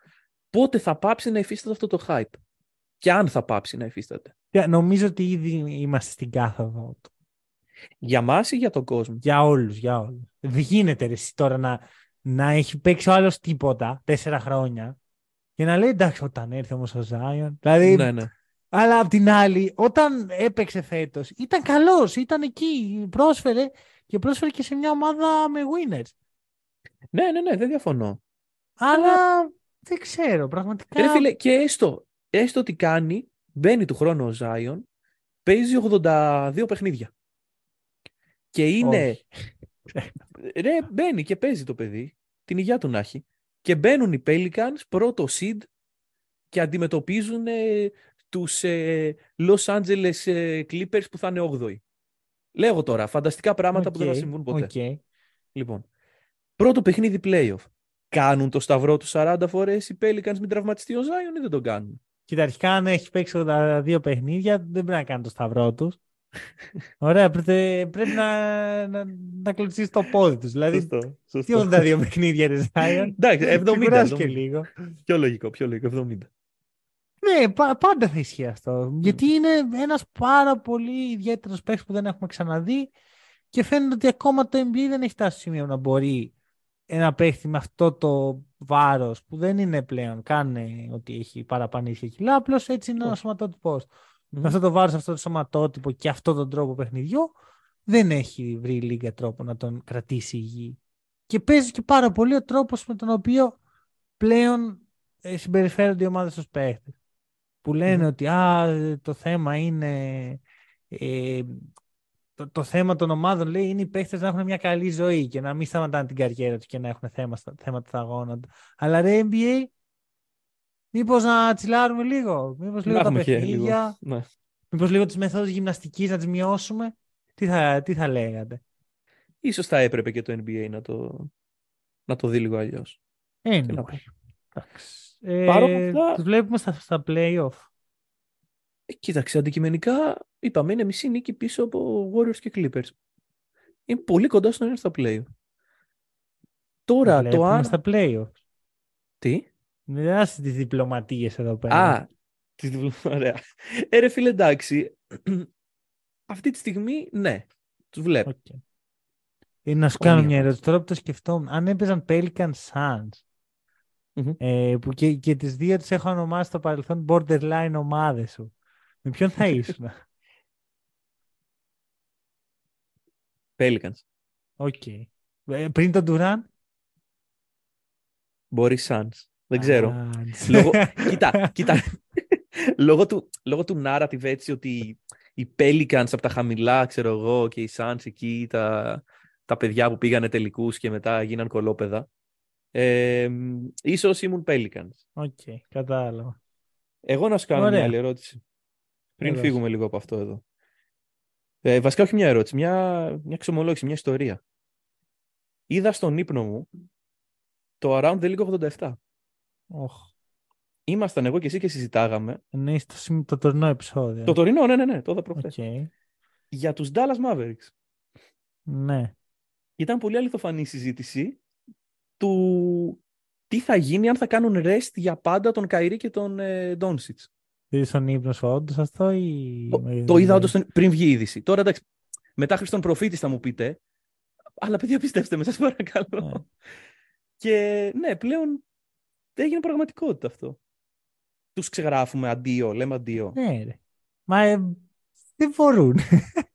πότε θα πάψει να υφίσταται αυτό το hype. Και αν θα πάψει να υφίσταται. Και Νομίζω ότι ήδη είμαστε στην κάθοδο του. Για μας ή για τον κόσμο; Για όλους, για όλους. Δεν γίνεται ρε, εσύ τώρα να, να έχει παίξει ο άλλος τίποτα τέσσερα χρόνια και να λέει εντάξει όταν έρθει όμως ο Ζάιον. Δηλαδή, ναι, ναι. αλλά απ' την άλλη όταν έπαιξε φέτος ήταν καλός, ήταν εκεί, πρόσφερε και πρόσφερε και σε μια ομάδα με winners. ναι, ναι, ναι, δεν διαφωνώ. Αλλά δεν ξέρω, πραγματικά. Ρε φίλε, και έστω, έστω ότι κάνει, μπαίνει του χρόνου ο Ζάιον, παίζει 82 παιχνίδια. Και είναι. Όχι. Ρε, μπαίνει και παίζει το παιδί. Την υγεία του να έχει. Και μπαίνουν οι Pelicans πρώτο seed και αντιμετωπίζουν ε, τους ε, Los Angeles ε, Clippers που θα είναι 8η. Λέγω τώρα, φανταστικά πράγματα που δεν θα Οκ, συμβούν ποτέ. οκ. Λοιπόν, πρώτο παιχνίδι playoff. Κάνουν το σταυρό τους 40 φορές οι Pelicans μη τραυματιστεί ο Zion ή δεν τον κάνουν; Κοίτα, αρχικά αν έχεις παίξει 82 παιχνίδια, δεν πρέπει να κάνεις το σταυρό τους. Ωραία, πρέπει, πρέπει να, να, να κλωτσίσει το πόδι τους. Δηλαδή, Σωστό, τι 82 παιχνίδια, ρε Zion. Εντάξει, 70. Ξεκουράσου και 70. λίγο. Πιο λογικό, πιο λογικό, 70. Ναι, πα- πάντα θα ισχύει αυτό. Γιατί είναι ένας πάρα πολύ ιδιαίτερος παίκτης που δεν έχουμε ξαναδεί και φαίνεται ότι ακόμα το NBA δεν έχει φτάσει στο σημείο να μπορεί ένα παίκτη με αυτό το βάρος που δεν είναι πλέον καν ε, ότι έχει παραπανήσει κιλά, απλώς έτσι είναι ο Όχι. σωματότυπος. Με αυτό το βάρος, αυτό το σωματότυπο και αυτόν τον τρόπο παιχνιδιού, δεν έχει βρει η λίγα τρόπο να τον κρατήσει υγιή. Και παίζει και πάρα πολύ ο τρόπος με τον οποίο πλέον ε, συμπεριφέρονται οι ομάδες στους παίχτες. Που λένε Μμμ. ότι α, το θέμα είναι. Ε, το, το θέμα των ομάδων λέει είναι οι παίχτες να έχουν μια καλή ζωή και να μην σταματάνε την καριέρα τους και να έχουν θέμα, στα- θέματα στα γόνατα. Αλλά ρε NBA, μήπως να τσιλάρουμε λίγο, μήπως λίγο Να τα έχουμε και παιχνίδια, λίγο. Ναι. μήπως λίγο τις μεθόδους γυμναστικής να τις μειώσουμε. Τι θα, τι θα λέγατε; Ίσως θα έπρεπε και το NBA να το, να το δει λίγο αλλιώς. Anyway. Τι να πω. Εντάξει. Ε, Παρόλα αυτά- Τους βλέπουμε στα, στα play-off. Ε, κοίταξε, αντικειμενικά είπαμε είναι μισή νίκη πίσω από Warriors και Clippers. Είναι πολύ κοντά στο να είναι στα play. Τώρα το Βλέπουμε αν... στα play-off. Τι; Μην άσε τις διπλωματίες εδώ πέρα. Α, τις διπλω- ωραία. Ε, ρε φίλε, εντάξει. Αυτή τη στιγμή, ναι. Τους βλέπω. Οκ. Ε, να σου κάνω Ομοίως. μια ερώτηση τώρα που το σκεφτόμουν. Αν έπαιζαν Pelicans Suns, Μμμ. ε, που και, και τις δύο τις έχω ονομάσει στο παρελθόν borderline ομάδες σου, με ποιον θα ήσουν; Pelicans. Οκ. Ε, πριν τον Durant. Μπορεί Suns. Δεν ξέρω. Α, Λόγω- κοίτα, κοίτα. λόγω, του, λόγω του narrative έτσι ότι οι Pelicans από τα χαμηλά, ξέρω εγώ, και οι Suns εκεί, τα, τα παιδιά που πήγανε τελικούς και μετά γίναν κολόπεδα. Ε, ίσως ήμουν Pelicans. Οκ, okay, κατάλαβα. Εγώ να σου κάνω Ωραία. μια άλλη ερώτηση. Πριν Έλα. φύγουμε λίγο από αυτό εδώ. Ε, βασικά όχι μια ερώτηση, μια, μια ξομολόγηση, μια ιστορία. Είδα στον ύπνο μου το Around the League 87. Οχ. Ήμασταν εγώ και εσύ και συζητάγαμε. Ναι, στο, σημ- το τωρινό επεισόδιο. Το τωρινό, ναι, ναι, ναι, το είδα προχθές. Οκ. Για τους Dallas Mavericks. Ναι. Ήταν πολύ αληθοφανή η συζήτηση του τι θα γίνει αν θα κάνουν rest για πάντα τον Kyrie και τον ε, Doncic. Είδες τον ύπνο σου όντως αυτό ή... Το, το είδα όντως τον- πριν βγει η είδηση. Τώρα εντάξει, μετά Χριστόν Προφήτης θα μου πείτε, αλλά παιδιά πιστέψτε με, σας παρακαλώ. Ναι. Και ναι, πλέον έγινε πραγματικότητα αυτό. Τους ξεγράφουμε αντίο, λέμε αντίο. Ναι, ρε. Μα ε, δεν μπορούν.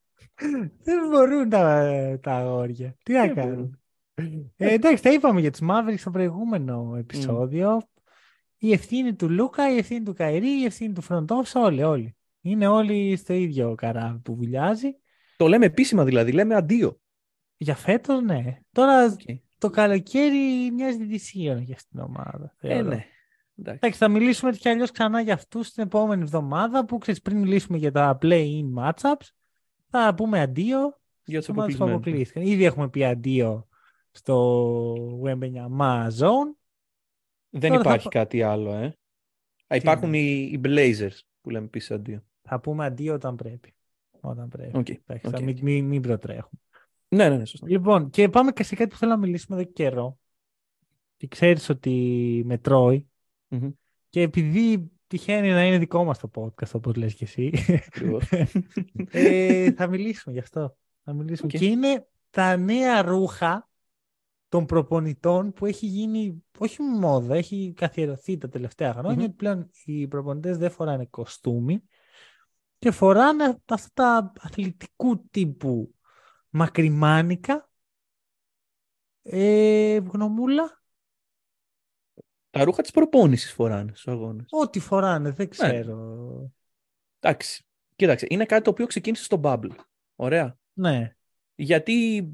δεν μπορούν τα, τα αγόρια. Τι να Δεν κάνουν. μπορούν. Ε, εντάξει, τα είπαμε για τους Mavericks στο προηγούμενο επεισόδιο. Η ευθύνη του Λούκα, η ευθύνη του Καϊρή, η ευθύνη του front office, όλοι, όλοι. Είναι όλοι στο ίδιο καράβι που βουλιάζει. Το λέμε επίσημα δηλαδή, λέμε αντίο. Για φέτος, ναι. Τώρα Οκ. το καλοκαίρι μοιάζει δυσοίωνο για αυτήν την ομάδα. Ε, θεωρώ. ναι. Εντάξει. Εντάξει, θα μιλήσουμε έτσι κι αλλιώς ξανά για αυτούς την επόμενη εβδομάδα που ξέρεις πριν μιλήσουμε για τα play-in matchups θα πούμε αντίο Για τους στις ομάδες που αποκλεισμένους. αποκλείστηκαν. Ήδη έχουμε πει αντίο στο Wembanyama Zone. Δεν Τώρα θα υπάρχει πα- κάτι άλλο, ε. Α, υπάρχουν οι, οι Blazers που λέμε επίσης αντίο. Θα πούμε αντίο όταν πρέπει. Όταν πρέπει. Οκ, Εντάξει, οκ, θα οκ. μην, μην, μην προτρέχουμε. Ναι, ναι, ναι, σωστά. Λοιπόν, και πάμε και σε κάτι που θέλω να μιλήσουμε εδώ και καιρό. Και ξέρεις ότι με τρώει. Μμμ. Και επειδή τυχαίνει να είναι δικό μας το podcast, όπως λες και εσύ, Ακριβώς. ε, θα μιλήσουμε γι' αυτό. Θα μιλήσουμε. Οκ. Και είναι τα νέα ρούχα των προπονητών που έχει γίνει, όχι μόδα, έχει καθιερωθεί τα τελευταία χρόνια. Μμμ. ότι πλέον οι προπονητές δεν φοράνε κοστούμι και φοράνε αυτά τα αθλητικού τύπου μακριμάνικα, ε, γνωμούλα, Τα ρούχα της προπόνησης φοράνε στους αγώνες. ό,τι φοράνε, Ναι. δεν ξέρω. Εντάξει. Κοίταξε, είναι κάτι το οποίο ξεκίνησε στο Bubble. Ωραία. Ναι, Γιατί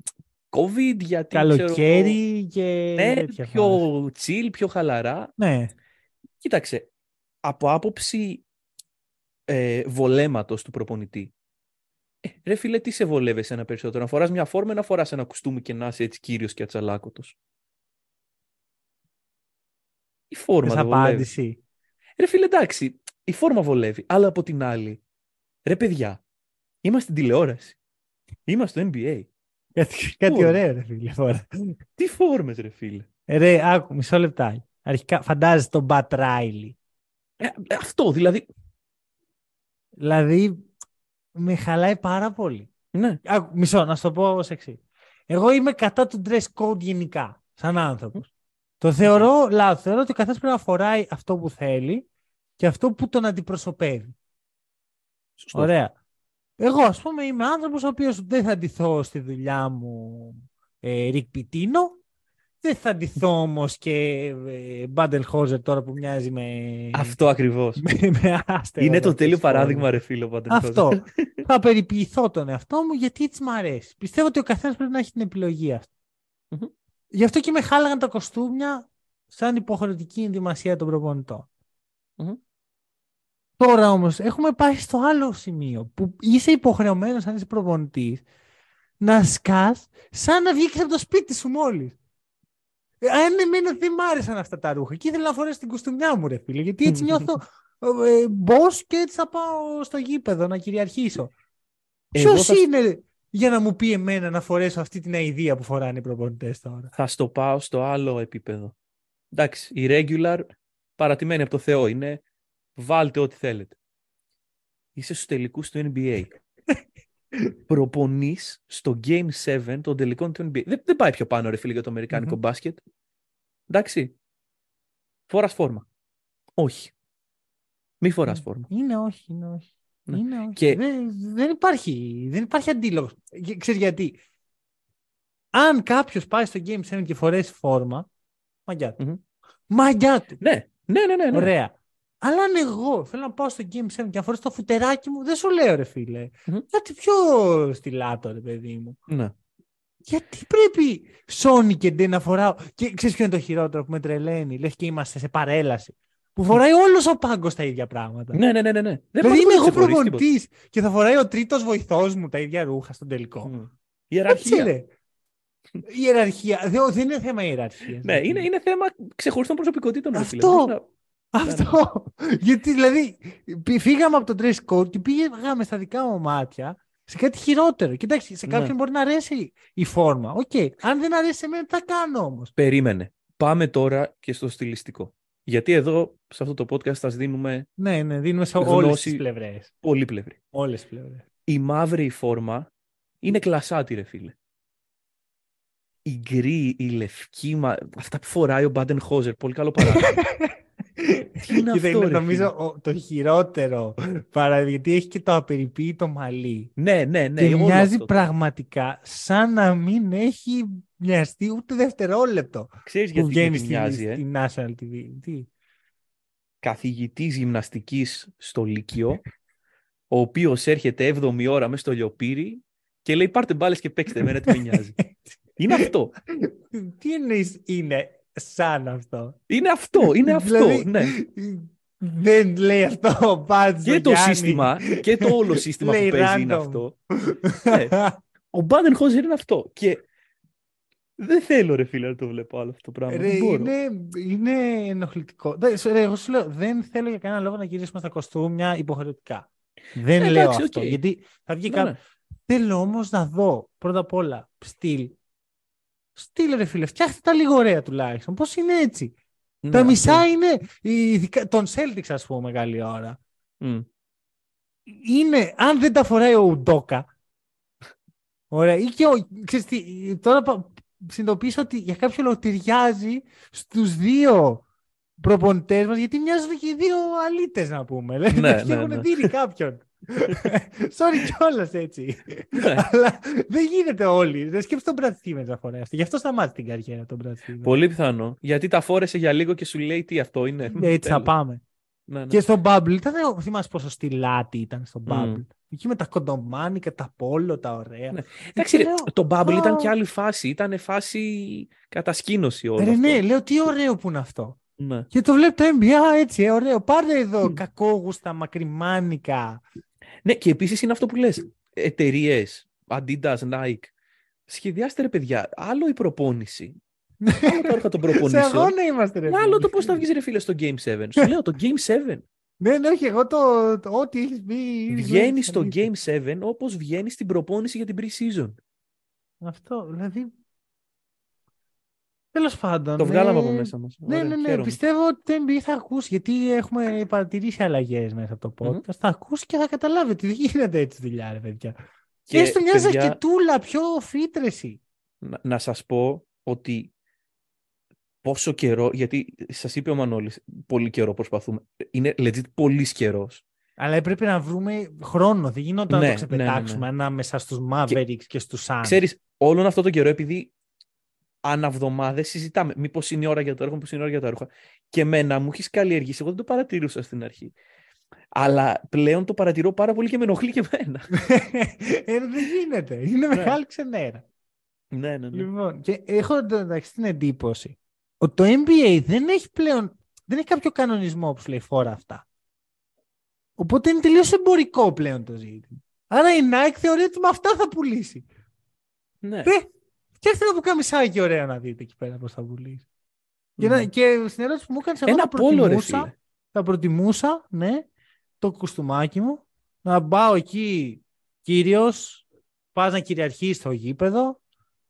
COVID, γιατί ξέρω εγώ, καλοκαίρι και ναι, τέτοια πιο φάση. chill, πιο χαλαρά. Ναι, Κοίταξε, από άποψη ε, βολέματος του προπονητή. Ε, ρε φίλε, τι σε βολεύει ένα περισσότερο, να φοράς μια φόρμα ή να φοράς ένα κουστούμι και να είσαι έτσι κύριος και ατσαλάκωτος; Η φόρμα θες δεν βολεύει. απάντηση. Ρε φίλε, εντάξει, η φόρμα βολεύει, αλλά από την άλλη, ρε παιδιά, είμαστε στην τηλεόραση. Είμαστε στο NBA. Κάτι, κάτι Φόρμα. ωραίο, ρε φίλε. τώρα. Τι φόρμες, ρε φίλε; Ε, Ρε, άκου, μισό λεπτάκι. Αρχικά, φαντάζεσαι τον Μπατ Ράιλι. Ε, ε, αυτό, δηλαδή, Δηλαδή, με χαλάει πάρα πολύ. ναι. Άκου, μισό, να σου το πω ως εξής. Εγώ είμαι κατά του dress code γενικά, σαν άνθρωπος. Το θεωρώ λάθος. Θεωρώ ότι ο καθένας πρέπει να φοράει αυτό που θέλει και αυτό που τον αντιπροσωπεύει. Σωστό. Ωραία. Εγώ, ας πούμε, είμαι άνθρωπος ο οποίος δεν θα ντυθώ στη δουλειά μου ε, Ρικ Πιτίνο. Δεν θα ντυθώ όμως και ε, Μπάντελ Χόζερ τώρα που μοιάζει με... Αυτό ακριβώς. με, με άστερο Είναι το τέτοιες τέλειο φόρμες. παράδειγμα, ρε φίλε. ο Παντελ Αυτό. Χόζερ. θα περιποιηθώ τον εαυτό μου γιατί έτσι μ' αρέσει. Πιστεύω ότι ο καθένας πρέπει να έχει την επιλογή αυτή. Μμμ. Γι' αυτό και με χάλαγαν τα κοστούμια σαν υποχρεωτική ενδυμασία των προπονητών. Μμμ. Τώρα όμως έχουμε πάει στο άλλο σημείο που είσαι υποχρεωμένος αν είσαι προπονητής να σκάς σαν να βγήκες από το σπίτι σου μόλις. Ε, Αν εμένα δεν μ' άρεσαν αυτά τα ρούχα και ήθελα να φορέσω την κουστούμιά μου ρε φίλε γιατί έτσι νιώθω ε, boss και έτσι θα πάω στο γήπεδο να κυριαρχήσω. Εγώ Ποιος θα- είναι για να μου πει εμένα να φορέσω αυτή την αηδία που φοράνε οι προπονητές τώρα; Θα στο πάω στο άλλο επίπεδο. Εντάξει, η regular παρατημένη από το Θεό είναι βάλτε ό,τι θέλετε. Είσαι στους τελικούς του NBA. Προπονείς στο Game 7 των τελικών του NBA. Δεν, δεν πάει πιο πάνω ρε φίλε για το αμερικάνικο Μμμ. μπάσκετ. Εντάξει. Φοράς φόρμα. Όχι. Μη φοράς φόρμα. Είναι όχι, είναι όχι. Ναι. Είναι όχι. Και- Δεν, δεν υπάρχει, δεν υπάρχει αντίλογος. Ξέρεις γιατί; Αν κάποιος πάει στο Game 7 και φορέσει φόρμα, μαγιά του. Μμμ. Μαγιά του. Ναι, ναι, ναι, ναι. ναι. Ωραία. Αλλά αν εγώ θέλω να πάω στο Game 7 και να φορέσω το φουτεράκι μου, δεν σου λέω ρε φίλε. Μμμ. Κάτι πιο στυλάτο ρε παιδί μου. Ναι. Γιατί πρέπει Sony και Ντε να φοράω. Και ξέρεις ποιο είναι το χειρότερο που με τρελαίνει. Λες και είμαστε σε παρέλαση. Που φοράει όλος ο πάγκος τα ίδια πράγματα. Ναι, ναι, ναι, ναι. ναι. Δεν δηλαδή είμαι εγώ προπονητή. προπονητής και θα φοράει ο τρίτος βοηθός μου τα ίδια ρούχα στον τελικό. Mm. Έτσι Ιεραρχία. είναι. Η ιεραρχία. Δεν, δεν είναι θέμα ιεραρχίας. Ναι, είναι, είναι θέμα ξεχωριστών προσωπικότητων. ρε φίλε. Αυτό. Μπορείς να- Αυτό. Γιατί δηλαδή πη- φύγαμε από το dress code και πήγαμε στα δικά μου μάτια σε κάτι χειρότερο. Κοιτάξτε, σε Ναι. κάποιον μπορεί να αρέσει η φόρμα. Οκ. Αν δεν αρέσει σε μένα, τι θα κάνω όμως. Περίμενε. Πάμε τώρα και στο στιλιστικό. Γιατί εδώ, σε αυτό το podcast, θα σας δίνουμε Ναι, ναι, δίνουμε σε Γνώση. όλε τις πλευρές. πολύπλευρη. Όλες τις πλευρές. Η μαύρη φόρμα είναι κλασάτη, ρε φίλε. Η γκρι, η λευκή, μα... αυτά που φοράει ο Μπάντεν Χόζερ. Πολύ καλό παράδειγμα. Τι είναι αυτό, ρε νομίζω φίλε; ο- το χειρότερο παράδειγμα, γιατί έχει και το απεριποίητο μαλλί. ναι, ναι, ναι. και όλο μοιάζει αυτό. πραγματικά σαν να μην έχει μοιαστεί ούτε δευτερόλεπτο Ξέρεις που γιατί, βγαίνει γιατί στη, μοιάζει, ε; στη National TV. Τι; Καθηγητής γυμναστικής στο Λύκειο, ο οποίος έρχεται 7η ώρα μέσα στο λιοπύρι και λέει πάρτε μπάλες και παίξτε, εμένα τι με νοιάζει. είναι αυτό. Τι εννοείς είναι σαν αυτό. Είναι αυτό, είναι αυτό. Δηλαδή, ναι. Δεν λέει αυτό ο Πάντζο Και το σύστημα, και το όλο σύστημα που Λέει παίζει είναι random. αυτό. Ναι. Ο Μπάντεν Χόζερ είναι αυτό. Και δεν θέλω ρε φίλε να το βλέπω άλλο αυτό το πράγμα. Ρε, δεν μπορώ. είναι, είναι ενοχλητικό. Δεν, σε- ρε, εγώ σου λέω, δεν θέλω για κανένα λόγο να γυρίσουμε στα κοστούμια υποχρεωτικά. Δεν Ε, λέω εντάξει, αυτό. οκ. Γιατί θα βγει Ναι, κάποιο. ναι. Θέλω όμως να δω πρώτα απ' όλα στυλ. Στυλ, ρε φίλε, φτιάχτε τα λίγο ωραία τουλάχιστον. Πώς είναι έτσι; Ναι, τα αυτό. μισά είναι ειδικά, των Celtics, ας πούμε, καλή ώρα. Μμ. είναι, αν δεν τα φοράει ο Udoka. Ωραία. Ή και ο, ξέρεις τι, τώρα πα- συνειδητοποίησα ότι για κάποιο λόγο ταιριάζει στους δύο προπονητές μας, γιατί μοιάζουν και οι δύο αλήτες να πούμε. Λένε Ναι, ότι ναι, έχουν ναι. δίνει κάποιον. Sorry κιόλας έτσι. Ναι. Αλλά δεν γίνεται όλοι. Δεν σκέφτεται τον Brad Stevens να φοράει αυτό. Γι' αυτό σταμάτησε την καριέρα τον Brad Stevens. Πολύ πιθανό. Γιατί τα φόρεσε για λίγο και σου λέει τι αυτό είναι. Έτσι θα Τέλος. πάμε. Ναι, ναι. Και στο Bubble ήταν, θυμάσαι πόσο στυλάτη ήταν στο Μμ. Bubble. Εκεί με τα κοντομάνικα, τα πόλο, τα ωραία. Ναι. Εντάξει, ρε, λέω, το Bubble ήταν «Α». και άλλη φάση. Ήταν φάση κατασκήνωση όλο Ρε, αυτό. ναι, λέω τι ωραίο που είναι αυτό. Ναι. Και το βλέπει το NBA έτσι, ε, ωραίο. Πάρε εδώ Μμ. κακόγουστα, μακριμάνικα. Ναι, και επίσης είναι αυτό που λες. Εταιρείες, Adidas, Nike. Σχεδιάστε ρε παιδιά, άλλο η προπόνηση. Άλλο τα όργα των Σε προπονήσεων. αγώνα είμαστε, ρε. και φίλε. άλλο το πώς θα βγεις ρε φίλε στο Game 7. Σου λέω το Game 7. Ναι, ναι, όχι, εγώ το, το ό,τι έχεις πει. είναι Βγαίνεις αλήθεια. στο Game 7 όπως βγαίνει στην προπόνηση για την pre-season. Αυτό, δηλαδή. Τέλος πάντων. Το ναι, βγάλαμε από μέσα μας. Ναι, Ωραία, ναι, ναι. χαίρομαι. Πιστεύω ότι το NBA θα ακούσει, γιατί έχουμε παρατηρήσει αλλαγές μέσα από το podcast. Μμμ. Θα ακούσει και θα καταλάβεις ότι δεν γίνεται έτσι δουλειά, ρε παιδιά. Και, Και, έστω μιας παιδιά, ζακετούλα πιο φύτρεση. να, να σας πω ότι πόσο καιρό, γιατί σας είπε ο Μανώλης, πολύ καιρό προσπαθούμε. Είναι legit πολύς καιρός. Αλλά έπρεπε να βρούμε χρόνο. Δεν γινόταν Ναι, να το ναι, ναι, ναι. ξεπετάξουμε ανάμεσα στους Mavericks και, στους Suns. Ξέρεις, όλον αυτό το καιρό, επειδή αναβδομάδες συζητάμε, μήπως είναι η ώρα για το έργο, μήπως είναι η ώρα για τα ρούχα. Και εμένα μου έχεις καλλιεργήσει, εγώ δεν το παρατηρούσα στην αρχή. Αλλά πλέον το παρατηρώ πάρα πολύ και με ενοχλεί και εμένα. ε, δεν γίνεται. Είναι Ναι. μεγάλη ξενέρα. ναι, ναι, ναι. Λοιπόν, και έχω εντάξει την εντύπωση ότι το NBA δεν έχει πλέον δεν έχει κάποιο κανονισμό που σου λέει φόρα αυτά. Οπότε είναι τελείως εμπορικό πλέον το ζήτημα. Άρα η Nike θεωρεί ότι με αυτά θα πουλήσει. ναι. Ρε, φτιάξτε ένα πουκαμισάκι ωραίο να δείτε εκεί πέρα πώς θα πουλήσει. Και, να- Μμμ. και στην ερώτηση που μου έκανες εγώ Ένα θα πόλο, ρε προτιμούσα, φίλε. θα προτιμούσα, ναι, το κουστούμάκι μου, να πάω εκεί κύριος, πας να κυριαρχείς στο γήπεδο,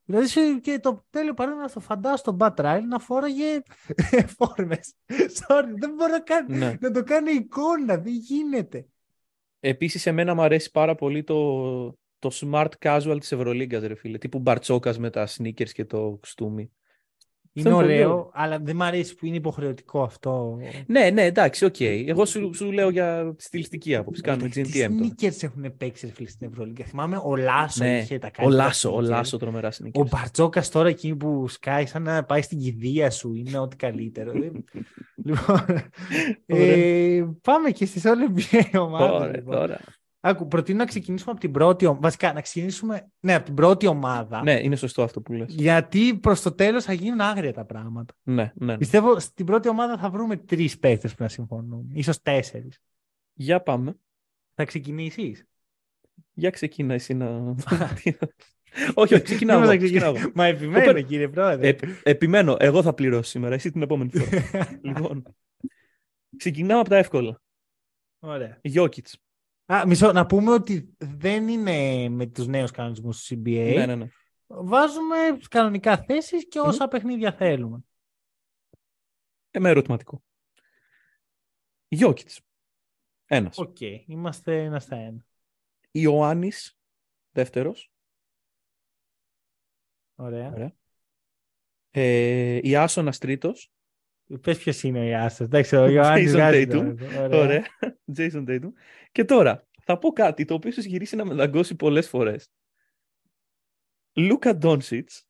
δηλαδή σε- και το τέλειο παράδειγμα στο φαντάζω στον Bat Trial να φόραγε φόρμες. Sorry, δεν μπορώ καν ναι. να το κάνω εικόνα, δεν γίνεται. Επίσης, εμένα μου αρέσει πάρα πολύ το, το smart casual της Ευρωλίγκας, ρε φίλε. Τύπου Μπαρτζώκας με τα sneakers και το κουστούμι. Είναι είναι πολύ ωραίο, ωραίο. αλλά δεν μ' αρέσει που είναι υποχρεωτικό αυτό. Ναι, ναι, εντάξει, οκ. Εγώ σου, σου λέω για στιλιστική άποψη. Κάνουμε Τι GNTM τώρα. sneakers έχουν παίξει ρε φίλε στην Ευρωλίγκα; Θυμάμαι ο Λάσο Ναι, είχε τα Ο καλύτερα Λάσο, ο sneakers. Λάσο τρομερά Ο sneakers. Μπαρτζώκα τώρα εκεί που σκάει σαν να πάει στην κηδεία σου είναι ό,τι καλύτερο. Δεν- λοιπόν, ε, πάμε και στις όλες NBA ομάδες. Τώρα, λοιπόν. τώρα. Άκου, προτείνω να ξεκινήσουμε από την πρώτη ομάδα. Βασικά, να ξεκινήσουμε ναι, από την πρώτη ομάδα. Ναι, είναι σωστό αυτό που λες. Γιατί προς το τέλος θα γίνουν άγρια τα πράγματα. Ναι, ναι. ναι. Πιστεύω στην πρώτη ομάδα θα βρούμε τρεις παίκτες που να συμφωνούν. Ίσως τέσσερις. Για πάμε. Θα ξεκινήσεις; Για ξεκινά εσύ να... όχι, όχι, ξεκινάω. Δεν εγώ, θα ξεκινάω ξεκινήσω. εγώ. Μα επιμένω Όπερ- κύριε πρόεδρε. Ε, επιμένω, εγώ θα πληρώσω σήμερα, εσύ την επόμενη φορά. λοιπόν, ξεκινάω από τα εύκολα. Ωραία. Γιώκητς. Α, μισό, να πούμε ότι δεν είναι με τους νέους κανονισμούς του CBA. Ναι, ναι, ναι. Βάζουμε κανονικά θέσεις και όσα παιχνίδια θέλουμε. Ε, με ερωτηματικό. Γιόκιτς. Ένας. Οκ, είμαστε ένα στα ένα. Ιωάννης, δεύτερος. Ωραία. Ωραία. Ε, Ιάσονας τρίτος. Πες ποιος είναι ο Ιάσονας. Εντάξει, ο Ιωάννης Jason βγάζει Tatum. το- Ωραία. Ωραία. Jason Tatum. Και τώρα, θα πω κάτι το οποίο σου γυρίσει να με δαγκώσει πολλές φορές. Λούκα Ντόνσιτς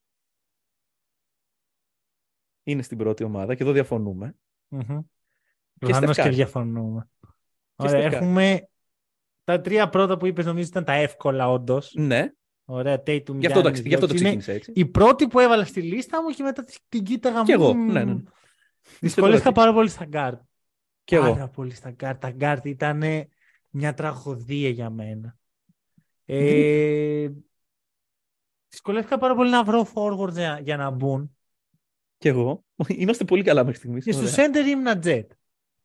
είναι στην πρώτη ομάδα και εδώ διαφωνούμε. Μμμ. Και Προφανώς Στεφ και Curry. διαφωνούμε. Και Ωραία, Στεφ Curry. έχουμε τα τρία πρώτα που είπες νομίζω ήταν τα εύκολα όντως. Ναι, Ωραία, Tatum, γι' αυτό, το, Giannis, γι' αυτό το Jokic. Είναι ξεκίνησα έτσι. Η πρώτη που έβαλα στη λίστα μου και μετά την κοίταγα Κι εγώ, μμμ. ναι, ναι. Δυσκολεύτηκα πάρα πολύ στα guards. Και εγώ. Πάρα πολύ στα guards. Τα guards ήταν μια τραγωδία για μένα. Ε, δυσκολεύτηκα πάρα πολύ να βρω forwards για, για να μπουν. Και εγώ. Είμαστε πολύ καλά μέχρι στιγμής. Και Ωραία. στο center ήμουν jet.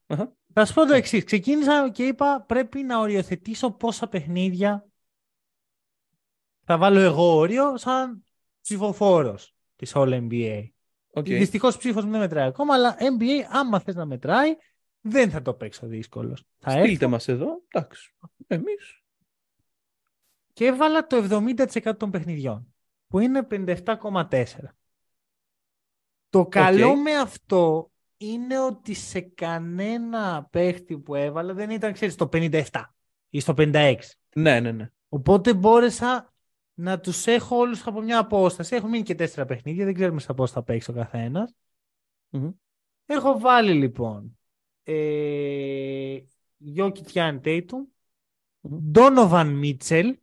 Αχα. Θα σου πω το εξής. Ξεκίνησα και είπα πρέπει να οριοθετήσω πόσα παιχνίδια θα βάλω εγώ όριο σαν ψηφοφόρος της All NBA. Οκ. Δυστυχώς ψήφος μου δεν μετράει ακόμα, αλλά NBA, άμα θες να μετράει, δεν θα το παίξω δύσκολος. Θα έρθω Στείλτε μας εδώ. Εντάξει. Εμείς. και έβαλα το 70% των παιχνιδιών, που είναι 57,4. Το καλό με αυτό είναι ότι σε κανένα παίχτη που έβαλα δεν ήταν, ξέρεις, στο 57 ή στο 56. Ναι, ναι, ναι. Οπότε μπόρεσα να τους έχω όλους από μια απόσταση. Έχουν μείνει και τέσσερα παιχνίδια, δεν ξέρουμε στα πώς θα παίξει ο καθένας. Μμμ. Έχω βάλει λοιπόν ε, Jokic Giannis Tatum, Μμμ. Donovan Mitchell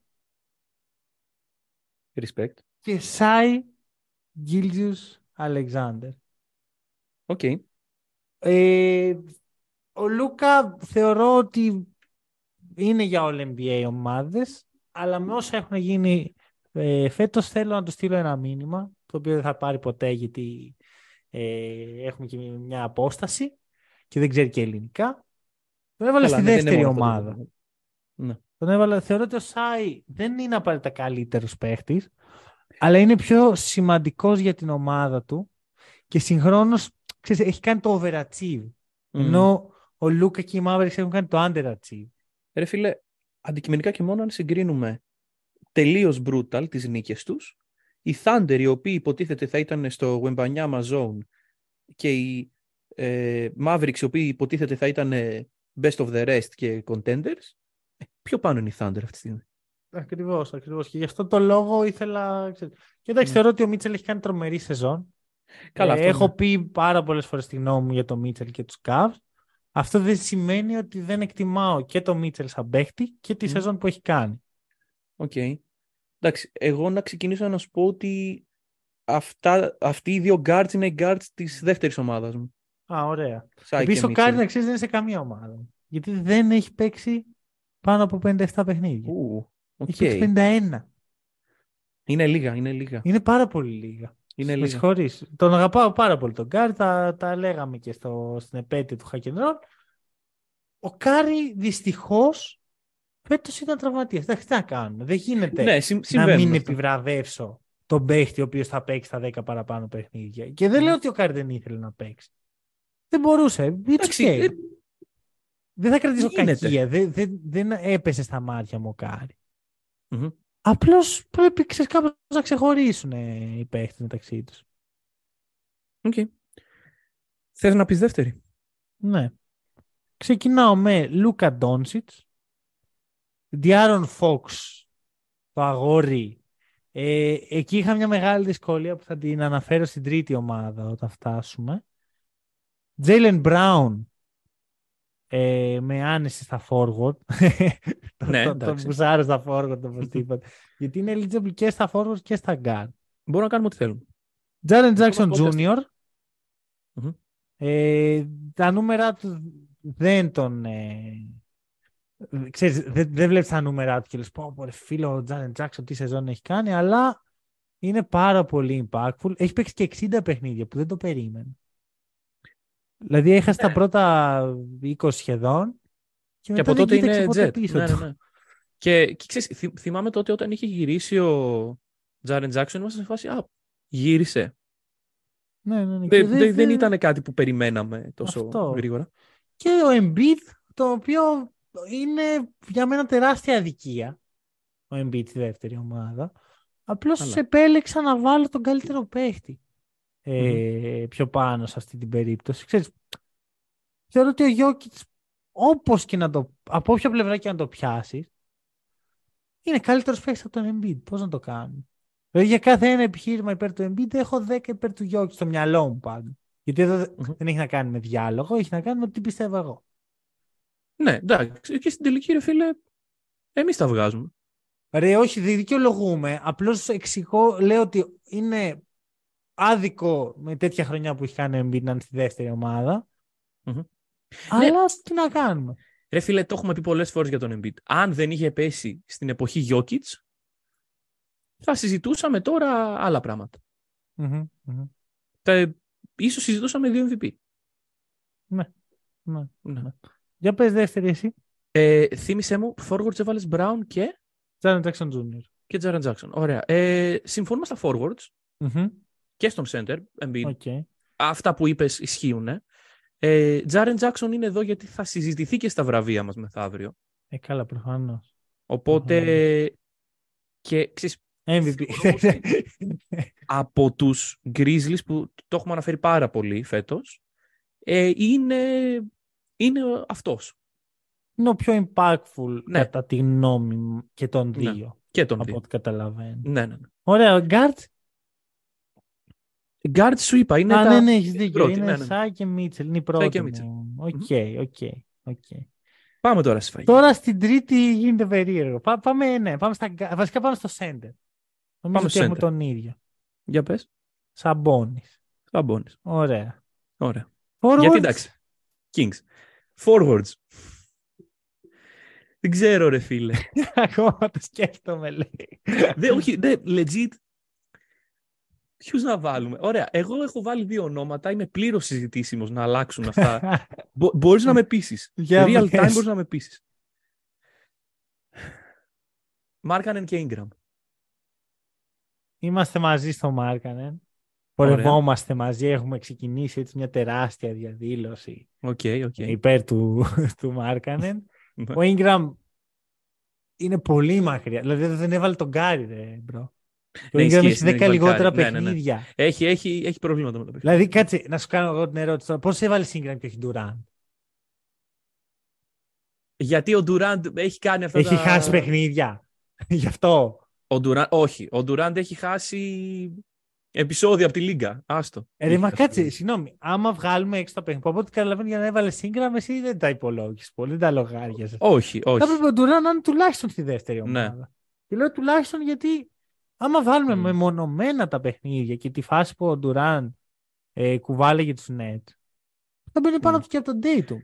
Respect. και Shai Gilgeous Alexander. Οκ. Ε, ο Λούκα θεωρώ ότι είναι για all NBA ομάδες, αλλά με όσα έχουν γίνει ε, φέτος θέλω να του στείλω ένα μήνυμα, το οποίο δεν θα πάρει ποτέ γιατί ε, έχουμε και μια απόσταση και δεν ξέρει και ελληνικά. Τον έβαλα Καλά, στη ναι, δεν είναι δεύτερη μόνο αυτό το ομάδα. πράγμα. Ναι. Τον έβαλα, θεωρώ ότι ο Σάι δεν είναι απαραίτητα καλύτερος παίχτης, αλλά είναι πιο σημαντικός για την ομάδα του και συγχρόνως ξέρεις, έχει κάνει το overachieve. Μμμ. Ενώ ο Λούκα και οι Mavericks έχουν κάνει το underachieve. Ρε φίλε, αντικειμενικά και μόνο αν συγκρίνουμε τελείως brutal τις νίκες τους, οι Thunder οι οποίοι υποτίθεται θα ήταν στο Wembanyama Zone και οι ε, Mavericks οι οποίοι υποτίθεται θα ήταν ε, best of the rest και contenders, ε, πιο πάνω είναι οι Thunder αυτή τη στιγμή; Ακριβώς, ακριβώς. Και γι' αυτό το λόγο ήθελα. ξέρεις. Και εντάξει, Ναι. θεωρώ ότι ο Μίτσελ έχει κάνει τρομερή σεζόν. Καλά, Ε, αυτό έχω ναι. πει πάρα πολλές φορές τη γνώμη μου για τον Μίτσελ και τους Cavs. Αυτό δεν σημαίνει ότι δεν εκτιμάω και τον Μίτσελ σαν παίχτη και τη Μμ. σεζόν που έχει κάνει. Οκ. Εντάξει, εγώ να ξεκινήσω να σου πω ότι αυτά, αυτοί οι δύο guards είναι οι guards της δεύτερης ομάδας μου. Α, ωραία. Σάι Επίσης και ο Κάρι Mitchell. να ξέρεις δεν είναι σε καμία ομάδα. Γιατί δεν έχει παίξει πάνω από 57 παιχνίδια. Ου, οκ. Έχει παίξει 51. Είναι λίγα, είναι λίγα. Είναι πάρα πολύ λίγα. Είναι Με λίγα. συγχωρείς. Τον αγαπάω πάρα πολύ τον Κάρι. Τα, τα λέγαμε και στο, στην επέτειο του Hack Ο Κάρι δυστυχώς φέτος ήταν τραυματίας. Εντάξει, τι να κάνουμε. Δεν γίνεται Ναι, συμ, να συμβαίνουν μην αυτά. επιβραβεύσω τον παίχτη ο οποίος θα παίξει τα 10 παραπάνω παιχνίδια. Και δεν Mm. λέω ότι ο Κάρι δεν ήθελε να παίξει. Δεν μπορούσε. It's Εντάξει, okay. ε, Δεν θα κρατήσω γίνεται. κακία. Δεν, δεν, δεν έπεσε στα μάτια μου ο Κάρι. μμμ. Απλώς πρέπει ξέρεις, κάπως να ξεχωρίσουν ε, οι παίχτες μεταξύ τους. Okay. Θες να πεις δεύτερη; Ναι. Ξεκινάω με Λούκα Ντόνσιτς, Διάρον Φόξ, το αγόρι. Ε, εκεί είχα μια μεγάλη δυσκολία που θα την αναφέρω στην τρίτη ομάδα όταν φτάσουμε. Τζέιλεν Μπράουν, ε, με άνεση στα forward. Ναι, το, το, εντάξει. μπουσάρω στα forward οπωσδήποτε. Γιατί είναι eligible και στα forward και στα guard. Μπορούμε να κάνουμε ό,τι θέλουμε. Τζάρεν Τζάξον Ακόμα Jr. Μμμ. Ε, τα νούμερα του δεν τον... Ε, ξέρεις, δεν, δεν βλέπεις τα νούμερα του και λες πω, πω ρε φίλο ο Τζάρεν Τζάξον τι σεζόν έχει κάνει, αλλά είναι πάρα πολύ impactful. Έχει παίξει και 60 παιχνίδια που δεν το περίμενε. Δηλαδή έχασε Ναι. τα πρώτα 20 σχεδόν και, Και μετά από δεν τότε κοίταξε είναι ποτέ jet. πίσω Ναι, του. ναι, ναι. Και, και ξέρεις, θυ- θυμάμαι τότε όταν είχε γυρίσει ο Τζάρεν Τζάξον, ήμασταν σε φάση, α, γύρισε. Ναι, ναι, ναι. Και Δεν, δεν, δεν ήταν κάτι που περιμέναμε τόσο Αυτό. γρήγορα. και ο Embiid, το οποίο είναι για μένα τεράστια αδικία. Ο Embiid στη δεύτερη ομάδα. Απλώς Καλά. επέλεξα να βάλω τον καλύτερο παίχτη ε, πιο πάνω σε αυτή την περίπτωση. Ξέρεις, θεωρώ ότι ο Γιώκητς, όπως και να το, από όποια πλευρά και να το πιάσεις, είναι καλύτερος παίχτης από τον Embiid. Πώς να το κάνω; Δηλαδή για κάθε ένα επιχείρημα υπέρ του Embiid έχω 10 υπέρ του Γιώκητς στο μυαλό μου πάντα. Γιατί εδώ δεν- Μμμ. δεν έχει να κάνει με διάλογο, έχει να κάνει με τι πιστεύω εγώ. Ναι, εντάξει. Και στην τελική, ρε φίλε, εμείς τα βγάζουμε. Ρε, όχι, δεν δικαιολογούμε. Απλώς εξηγώ, λέω ότι είναι άδικο με τέτοια χρονιά που έχει κάνει ο Embiid να είναι στη δεύτερη ομάδα. Μμμ. Αλλά τι να κάνουμε. Ρε φίλε, το έχουμε πει πολλές φορές για τον Embiid. Αν δεν είχε πέσει στην εποχή Jokic, θα συζητούσαμε τώρα άλλα πράγματα. Μμμ, μμμ. Τα, ίσως συζητούσαμε δύο MVP. Ναι. Ναι. Για πες δεύτερη εσύ. Ε, θύμισέ μου, forwards έβαλες Brown και, Τζάρεν Τζάξον Jr. και Jaren Jackson. Ωραία. Ε, συμφωνούμε στα forwards Μμμ. και στον center, Embiid. Οκ. Αυτά που είπες ισχύουν. Ε, Jaren Jackson είναι εδώ γιατί θα συζητηθεί και στα βραβεία μας μεθαύριο. Ε, καλά, προφανώς. Οπότε και ξέρεις, MVP. από τους Grizzlies που το έχουμε αναφέρει πάρα πολύ φέτος ε, είναι, είναι αυτός είναι ο πιο impactful Ναι. κατά τη γνώμη μου και των Ναι. δύο. και τον Από δύο. ό,τι καταλαβαίνω. Ναι, ναι, ναι. Ωραία, ο Guard. Guard σου είπα, είναι Α, τα... ναι, ναι, έχεις δίκιο. πρώτη, είναι ναι, ναι. Σάι και Μίτσελ. Είναι η Σάι πρώτη και Μίτσελ. μου. Οκ, οκ, οκ. Πάμε τώρα στη φαγή. Τώρα στην τρίτη γίνεται περίεργο. Πά- πάμε, ναι, πάμε στα, γκά- βασικά πάμε στο center. Νομίζω Πάμε ότι στο έχουμε center. τον ίδιο. Για πες. Σαμπόνις. Σαμπόνις. Ωραία. Ωραία. Forwards. Γιατί εντάξει. Kings. Forwards. Δεν ξέρω ρε φίλε. Ακόμα το σκέφτομαι, λέει. Δε, όχι, δε, legit. Ποιους να βάλουμε; Ωραία. Εγώ έχω βάλει δύο ονόματα. Είμαι πλήρως συζητήσιμος να αλλάξουν αυτά. Μπο, μπορείς να με πείσεις. Για Real πες. time μπορείς να με πείσεις. Μάρκανεν και Ingram. Είμαστε μαζί στο Μάρκανεν. Πορευόμαστε μαζί. Έχουμε ξεκινήσει έτσι μια τεράστια διαδήλωση Οκ, οκ. υπέρ του, του Μάρκανεν. Ναι. Ο Ingram είναι πολύ μακριά. Δηλαδή δεν έβαλε τον Κάρι, ρε, bro. Ο Ναι, Ingram ισχύει, έχει ναι, 10 έχει λιγότερα βαλκάρει. Ναι, ναι, ναι. παιχνίδια. Έχει, έχει, έχει προβλήματα με το παιχνίδι. Δηλαδή, κάτσε, να σου κάνω εγώ την ερώτηση τώρα. Πώς έβαλες Ingram και όχι Durant; Γιατί ο Durant έχει κάνει αυτά Έχει τα... χάσει παιχνίδια. Γι' αυτό. Ο Durant, όχι. Ο Durant έχει χάσει επεισόδια από τη Λίγκα. Άστο. Ε, ρε, Έχει μα χάσει κάτσε, παιχνίδια. συγγνώμη. Άμα βγάλουμε έξω τα παιχνίδια, από ό,τι καταλαβαίνω για να έβαλε Ingram, εσύ δεν τα υπολόγισες πολύ, δεν τα λογάριαζες. Όχι, Θα όχι. έπρεπε ο Durant να είναι τουλάχιστον στη δεύτερη Ναι. ομάδα. Και λέω τουλάχιστον γιατί άμα βάλουμε Μμ. μεμονωμένα τα παιχνίδια και τη φάση που ο Durant ε, κουβάλεγε τους Nets, θα μπαίνει πάνω Μμ. τους και από τον Dayton.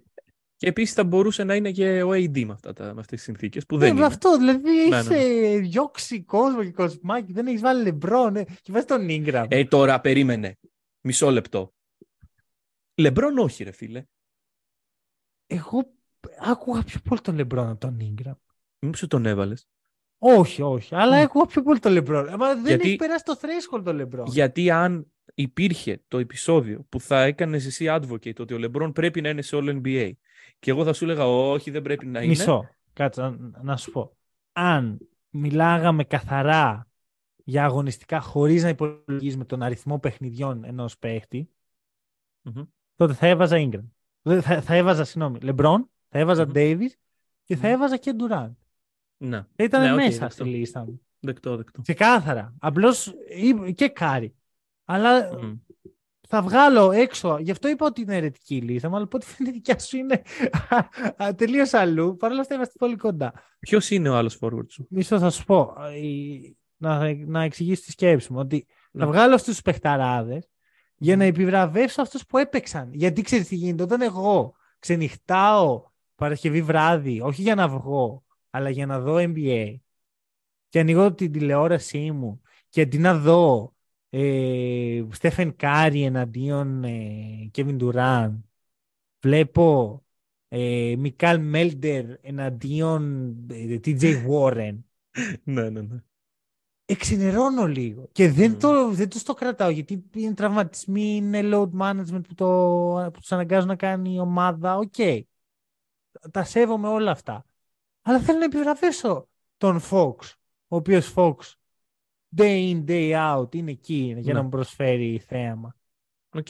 Και επίσης θα μπορούσε να είναι και ο AD με, αυτά, τα- με αυτές τις συνθήκες που Ναι, δεν είναι. αυτό, δηλαδή Ναι, έχει ναι. διώξει κόσμο και κοσμάκι, δεν έχεις βάλει λεμπρό, ναι, και βάζεις τον Ingram. Ε, τώρα περίμενε. Μισό λεπτό. Λεμπρόν όχι ρε φίλε. Εγώ άκουγα πιο πολύ τον λεμπρό από τον Ingram. Μήπως σου τον έβαλες. Όχι, όχι, αλλά Μμ. άκουγα πιο πολύ τον λεμπρό. Αλλά δεν Γιατί- έχει περάσει το threshold τον λεμπρό. Γιατί αν υπήρχε το επεισόδιο που θα έκανες εσύ advocate ότι ο Λεμπρόν πρέπει να είναι σε όλο NBA και εγώ θα σου έλεγα όχι δεν πρέπει να είναι. Μισό. Κάτσε να, να σου πω. Αν μιλάγαμε καθαρά για αγωνιστικά χωρίς να υπολογίζουμε τον αριθμό παιχνιδιών ενός παίχτη, Μμμ. τότε θα έβαζα Ingram. Δεν- Θα, θα έβαζα, συγγνώμη, LeBron, θα έβαζα Μμμ. Davis και θα Μμμ. έβαζα και Durant. Ναι, Θα ήταν Ναι, οκ, μέσα δεκτό. στη λίστα μου. δεκτό, δεκτό. Ξεκάθαρα. Απλώς και Κάρι. Αλλά Μμ. θα βγάλω έξω. Γι' αυτό είπα ότι είναι αιρετική η λίστα μου, αλλά από ό,τι φαίνεται η δικιά σου είναι τελείως αλλού. Παρ' όλα αυτά είμαστε πολύ κοντά. Ποιος είναι ο άλλος forward σου; Μισό θα σου πω. η- Να, να εξηγήσω τη σκέψη μου. Ότι Ναι. θα βγάλω αυτούς τους παιχταράδες για να επιβραβεύσω αυτούς που έπαιξαν. Γιατί ξέρεις τι γίνεται. Όταν εγώ ξενυχτάω Παρασκευή βράδυ, όχι για να βγω, αλλά για να δω NBA και ανοίγω την τηλεόρασή μου και αντί να δω ε, Στέφεν Κάρι εναντίον ε, Kevin Durant, βλέπω ε, Μάικαλ Μάλντερ εναντίον ε, TJ Warren ναι, ναι, ναι. ξενερώνω λίγο. Και δεν, Μμμ. το, δεν τους το κρατάω γιατί είναι τραυματισμοί, είναι load management που, το, που τους αναγκάζουν να κάνει η ομάδα. Οκ. Τα σέβομαι όλα αυτά. Αλλά θέλω να επιβραβεύσω τον Fox, ο οποίος Fox day in, day out είναι εκεί για Ναι. να μου προσφέρει θέαμα. Οκ.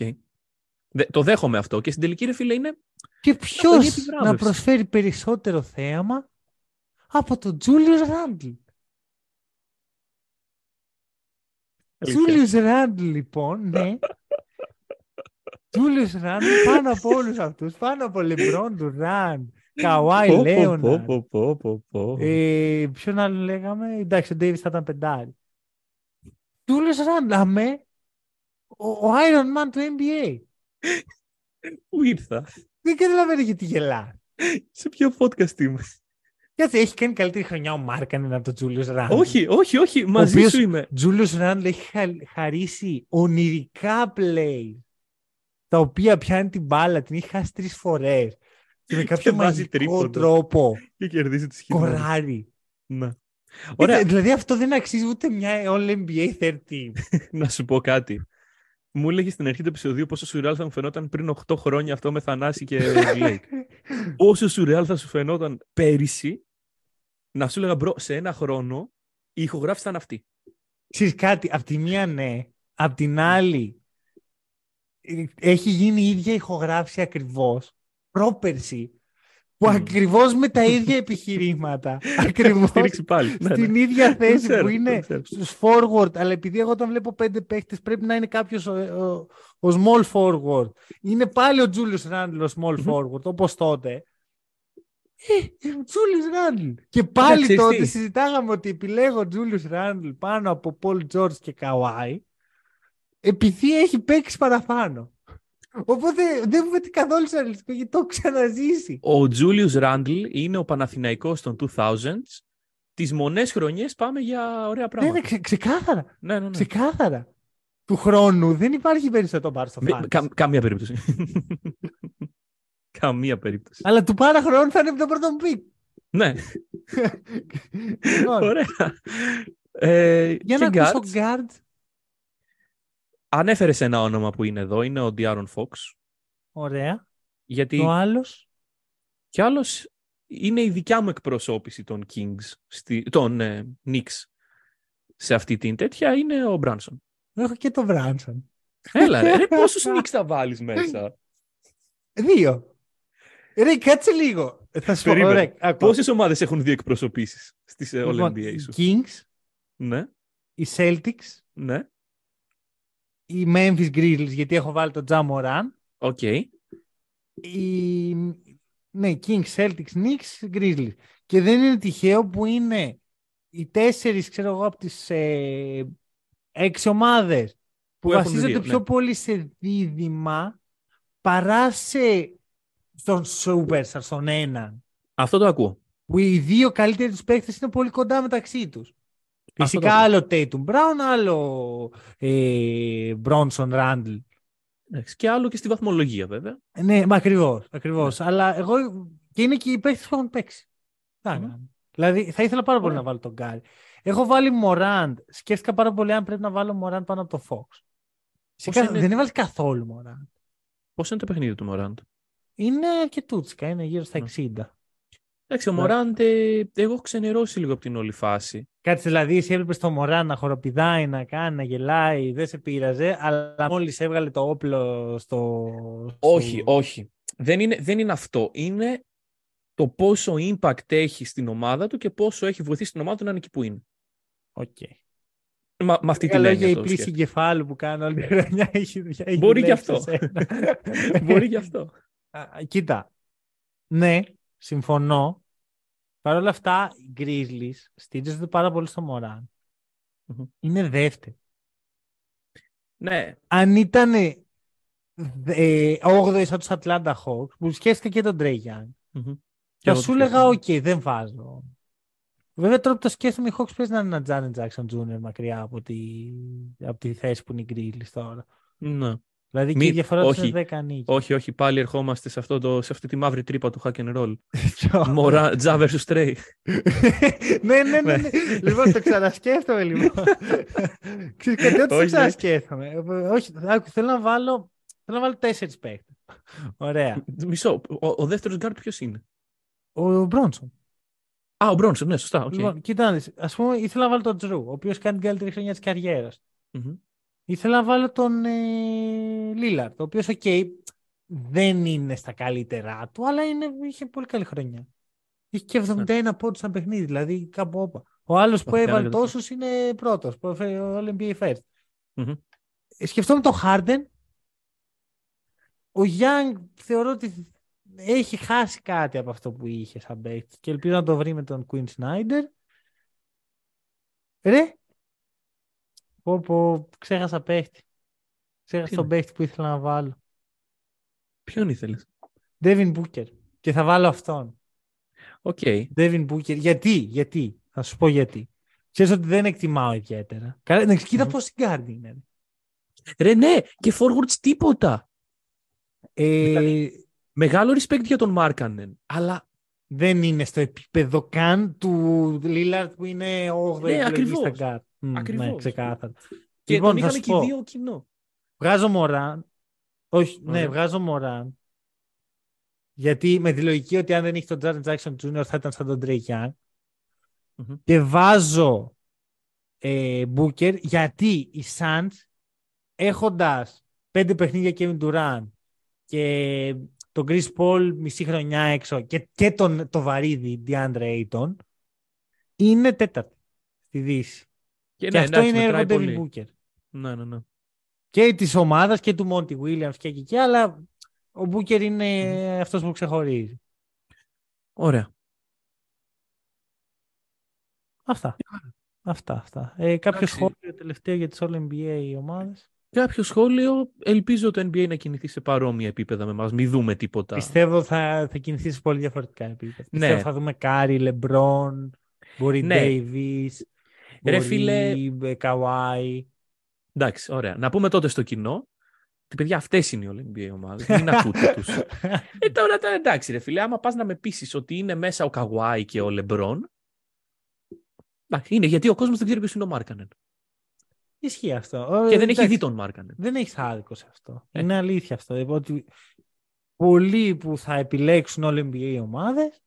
Δε- το δέχομαι αυτό. Και στην τελική, ρε φίλε, είναι. Και ποιος επιβράβευσης. να προσφέρει περισσότερο θέαμα από τον Julius Randle; Julius Randle, λοιπόν, ναι. Julius Randle πάνω από όλους αυτούς, πάνω από LeBron Durant, Kawhi Πω, πω, Leonard. πω, πω, πω, πω. Ε, ποιον άλλο λέγαμε, εντάξει, ο Davis θα ήταν πεντάρι. Julius Randle, αμέ, ο, ο Iron Man του NBA. Πού ήρθα; Δεν καταλαβαίνω γιατί γελά. Σε ποιο podcast είμαι; Κάτσε, έχει κάνει καλύτερη χρονιά ο Μάρκανεν από τον Julius Randle. όχι, όχι, όχι. Μαζί οποίος- σου είμαι. Julius Randle έχει χα- χαρίσει ονειρικά play τα οποία πιάνει την μπάλα, την έχει χάσει τρεις φορές και με κάποιο βάζει μαγικό τρίποντο. τρόπο Και κερδίζει τη χειμώνα. σκοράρει. Ναι. Ωραία. Ωραία. Δηλαδή αυτό δεν αξίζει ούτε μια All NBA third team. να σου πω κάτι. Μου έλεγε στην αρχή του επεισοδίου πόσο σουρεάλ θα μου φαινόταν πριν 8 χρόνια αυτό με Θανάση και Blake. Όσο σουρεάλ θα σου φαινόταν πέρυσι, να σου έλεγα bro, σε ένα χρόνο η ηχογράφηση ήταν αυτή. Ξέρεις κάτι, απ' τη μία ναι, απ' την άλλη ε, έχει γίνει η ίδια ηχογράφηση ακριβώς πρόπερση που Μμμ. ακριβώς με τα ίδια επιχειρήματα ακριβώς Στήριξη πάλι. Ναι, ναι. στην ίδια θέση ξέρω, που το είναι ξέρω. στους forward, αλλά επειδή εγώ όταν βλέπω πέντε παίχτες πρέπει να είναι κάποιος ο, ο- ο small forward. Είναι πάλι ο Julius Randle ο small Μμμ. forward, όπως τότε. Ε, ε, Julius Randle. Και πάλι ξέρεις τότε τι. συζητάγαμε ότι επιλέγω Julius Randle πάνω από Paul George και Kawhi επειδή έχει παίξει παραπάνω. Οπότε δεν μου φαίνεται καθόλου σουρεαλιστικό γιατί το έχω ξαναζήσει. Ο Julius Randle είναι ο Παναθηναϊκός των 2000s. Τις μονές χρονιές πάμε για ωραία Ναι, πράγματα. ναι, ξε- ξεκάθαρα. Ναι, ναι, ναι. Ξεκάθαρα. Του χρόνου δεν υπάρχει περισσότερο πάρει στο Με- fantasy. κα- καμία περίπτωση. καμία περίπτωση. Αλλά του πάρα χρόνου θα είναι από το πρώτο pick. ναι, Λοιπόν, ωραία. Ε, για και να ακούσω guards. Guard. Ανέφερες ένα όνομα που είναι εδώ, είναι ο Diaron Fox. Ωραία. Γιατί Ο άλλος; κι άλλος είναι η δικιά μου εκπροσώπηση των Kings, στη, των ε, Knicks σε αυτή την τέτοια, είναι ο Μπράνσον. Έχω και το Μπράνσον. Έλα ρε, ρε πόσους Knicks θα βάλεις μέσα; Δύο. Ρε, κάτσε λίγο. Ε, Θα σου πω. Περίμενε. Ωραία, άκου. Πόσες ομάδες έχουν δύο εκπροσωπήσεις στις ε, All Λοιπόν, NBA οι σου; Kings, Ναι, οι Celtics, ναι, οι Memphis Grizzlies, γιατί έχω βάλει τον Ja Morant, οκ. οι ναι, Kings, Celtics, Knicks, Grizzlies. Και δεν είναι τυχαίο που είναι οι τέσσερις, ξέρω εγώ, από τις ε, έξι ομάδες που, Που έχουν βασίζονται δύο, πιο ναι. πολύ σε δίδυμα παρά σε στον Superstar, στον έναν. Αυτό το ακούω. Που οι δύο καλύτεροι τους παίκτες είναι πολύ κοντά μεταξύ τους. Αυτό Φυσικά το άλλο Tatum Brown, άλλο ε, Bronson Randall. Εντάξει, Και άλλο και στη βαθμολογία βέβαια. Ναι, μα ακριβώς. Ακριβώς. Αλλά εγώ. και είναι και οι παίχτε που έχουν παίξει. Τι να Μμμ. κάνω. Δηλαδή θα ήθελα πάρα πολύ Ωραία. να βάλω τον Γκάρι. Έχω βάλει Μωράντ. Σκέφτηκα πάρα πολύ αν πρέπει να βάλω Μωράντ πάνω από το Fox. Φυσικά είναι- δεν έβαλε καθόλου Μωράντ. Πώς είναι το παιχνίδι του Μωράντ. Είναι αρκετούτσικα, είναι γύρω στα Ναι. 60. Εντάξει, ο Ναι. Μωράντ, ε, εγώ έχω ξενερώσει λίγο από την όλη φάση. Κάτσε δηλαδή, εσύ έβλεπε το Μωρά να χοροπηδάει, να κάνει, να γελάει, δεν σε πείραζε, αλλά μόλις έβγαλε το όπλο στο. Όχι, στο... όχι. Δεν είναι, δεν είναι αυτό. Είναι το πόσο impact έχει στην ομάδα του και πόσο έχει βοηθήσει την ομάδα του να είναι εκεί που είναι. OK. Okay. Μα, με άλλα λόγια η πλύση εγκεφάλου που κάνω όλη τη χρονιά έχει, έχει Μπορεί και αυτό. Μπορεί και αυτό. Κοίτα. Ναι, συμφωνώ. Παρ' όλα αυτά, οι Grizzlies στηρίζονται πάρα πολύ στο Morant. Mm-hmm. Είναι δεύτερη. Ναι. Αν ήταν ε, 8η σαν τους Atlanta Hawks, που σκέφτηκα και τον Trae Young, mm-hmm. θα σου έλεγα, οκ, okay, δεν βάζω. Βέβαια τώρα που το σκέφτομαι, οι Hawks πρέπει να είναι ένα Janet Jackson Jr. μακριά από τη, από τη θέση που είναι οι Grizzlies τώρα. Ναι. Δηλαδή και η διαφορά όχι, είναι 10 νίκη. Όχι, όχι, πάλι ερχόμαστε σε, αυτό το, σε αυτή τη μαύρη τρύπα του hack and roll. Μωρά, Τζα versus Trey. ναι, ναι, ναι, ναι. λοιπόν, το ξανασκέφτομαι λοιπόν. Ξέρεις κάτι, ό,τι το ξανασκέφτομαι. όχι, θέλω να βάλω, θέλω να βάλω τέσσερις παίκτες. Ωραία. Μισό, ο, ο δεύτερος γκαρντ ποιος είναι; Ο Μπρόνσον. Α, ο Μπρόνσον, ναι, σωστά. Okay. Λοιπόν, κοιτάξτε, ας πούμε, ήθελα να βάλω τον Jrue, ο οποίος κάνει την καλύτερη χρονιά της καριέρας. Mm-hmm. Ήθελα να βάλω τον ε, Λίλαρτ, ο οποίος, οκ, δεν είναι στα καλύτερά του, αλλά είναι, είχε πολύ καλή χρονιά. Είχε και 71 yeah. πόντους σε ένα παιχνίδι, δηλαδή κάπου όπα. Ο άλλος που έβαλε τόσους είναι πρώτος, ο NBA First. Mm-hmm. Σκεφτόμουν τον Χάρντεν. Ο Young θεωρώ ότι έχει χάσει κάτι από αυτό που είχε σαν παίκτης και ελπίζω να το βρει με τον Quinn Snyder. Ρε, Πω, πω, ξέχασα παίχτη. Ξέχασα τον παίχτη που ήθελα να βάλω. Ποιον ήθελες; Devin Booker. Και θα βάλω αυτόν. OK. Okay. Devin Booker. Γιατί, γιατί. Θα σου πω γιατί. Ξέρεις ότι δεν εκτιμάω ιδιαίτερα. Καλά, να κοίτα mm. πώς guard είναι. Ρε ναι, και forwards τίποτα. Ε... Δηλαδή, μεγάλο respect για τον Μάρκανεν, αλλά δεν είναι στο επίπεδο καν του Λίλαρτ που είναι 8 ναι, ακριβώς. στα guard. Ακριβώς. Ναι, ξεκάθαρα. Και λοιπόν, τον είχαμε και δύο κοινό. Βγάζω Μωράν. Όχι, ναι, βγάζω Μωράν. Γιατί με τη λογική ότι αν δεν είχε τον Τζάρεν Τζάξον Jr. θα ήταν σαν τον Drake Young. Mm-hmm. Και βάζω ε, Booker γιατί οι Suns έχοντας πέντε παιχνίδια Kevin Durant και τον Chris Paul μισή χρονιά έξω και, και τον, το βαρύδι DeAndre Ayton είναι τέταρτη στη Δύση. Και, και ναι, αυτό είναι έργο Devin Booker. Ναι, ναι, ναι. Και της ομάδας και του Monty Williams και εκεί, αλλά ο Booker είναι mm. αυτός που ξεχωρίζει. Ωραία. Αυτά. Αυτά, αυτά. Ε, κάποιο σχόλιο τελευταίο για τις All NBA ομάδες; Κάποιο σχόλιο. Ελπίζω το NBA να κινηθεί σε παρόμοια επίπεδα με εμάς. Μην δούμε τίποτα. Πιστεύω θα, θα κινηθεί σε πολύ διαφορετικά επίπεδα. Ναι. Πιστεύω θα δούμε Κάρι, Λεμπρόν, μπορεί ναι. Ρε φίλε. Καουάι. Εντάξει, ωραία. Να πούμε τότε στο κοινό ότι παιδιά αυτές είναι οι All NBA ομάδες. Μην ακούτε τους. ε, τώρα, τώρα εντάξει, ρε φίλε, άμα πας να με πείσει ότι είναι μέσα ο Καουάι και ο Λεμπρόν. Εντάξει, είναι γιατί ο κόσμος δεν ξέρει ποιος είναι ο Μάρκανεν. Ισχύει αυτό. Και δεν έχει δει τον Μάρκανεν. Δεν έχεις άδικο σε αυτό. Ε. Είναι αλήθεια αυτό. Δηλαδή ότι πολλοί που θα επιλέξουν All NBA ομάδες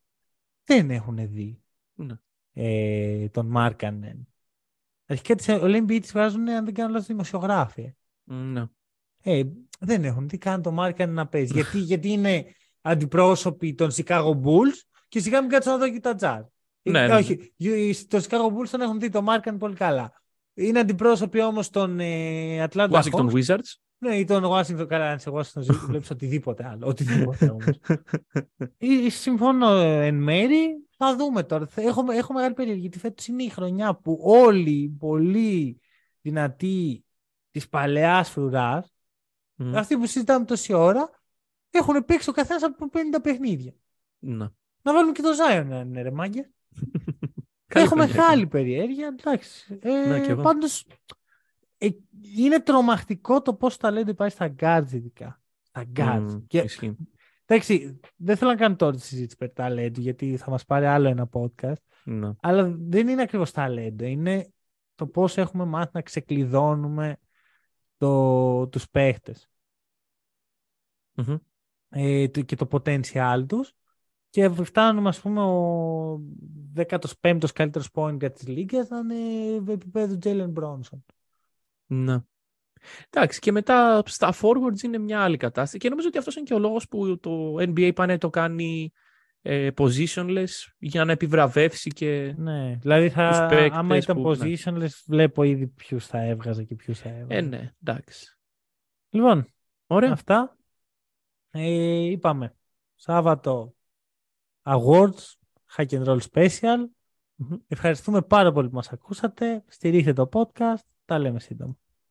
δεν έχουν δει ναι. ε, τον Μάρκανεν. Αρχικά τις NBA τις βγάζουν, αν δεν κάνω λάθος, δημοσιογράφοι. Ναι. Ε, δεν έχουν. Τι κάνει το Μάρκαν να παίζει. γιατί, γιατί είναι αντιπρόσωποι των Chicago Bulls και σιγά μην κάτσουν να δω και τα Jazz. Ναι, ε, ναι, όχι, ναι. το Chicago Bulls τον έχουν δει το Μάρκαν πολύ καλά. Είναι αντιπρόσωποι όμως των ε, Atlanta Washington Wizards. Ναι, ή τον Washington, καλά, αν σε Washington βλέπεις οτιδήποτε άλλο. Οτιδήποτε όμως. Συμφωνώ εν μέρη. Θα δούμε τώρα. Έχω, έχω μεγάλη περίεργη γιατί φέτος είναι η χρονιά που όλοι οι πολύ δυνατοί της παλαιάς φρουράς, mm. αυτοί που συζητάμε τόση ώρα, έχουν παίξει ο καθένας από 50 παιχνίδια. Να. Να βάλουμε και το Zion να είναι ρε μάγκε. Έχω μεγάλη περιέργεια. Εντάξει. Ε, Πάντως ε, είναι τρομακτικό το πώς ταλέντο υπάρχει στα guards ειδικά. Στα guards. Mm, και, εντάξει, δεν θέλω να κάνω τώρα τη συζήτηση περί ταλέντου γιατί θα μας πάρει άλλο ένα podcast. Ναι. Αλλά δεν είναι ακριβώς ταλέντο. Είναι το πώς έχουμε μάθει να ξεκλειδώνουμε το, τους παιχτες Ε, και το potential τους Και φτάνουμε, ας πούμε, ο 15ος καλύτερος point για τις λίγες να είναι επίπεδο Jalen Bronson. Ναι. Εντάξει, και μετά στα forwards είναι μια άλλη κατάσταση. Και νομίζω ότι αυτός είναι και ο λόγος που το NBA πάνε το κάνει ε, positionless για να επιβραβεύσει και Ναι, δηλαδή θα, τους παίκτες άμα ήταν που- ναι. positionless βλέπω ήδη ποιους θα έβγαζε και ποιους θα έβγαζε. Ε, ναι, εντάξει. Λοιπόν, Ωραία. αυτά. Ε, είπαμε, Σάββατο Awards, Hack and Roll Special. Μμμ. Ευχαριστούμε πάρα πολύ που μας ακούσατε. Στηρίχτε το podcast. Τα λέμε σύντομα.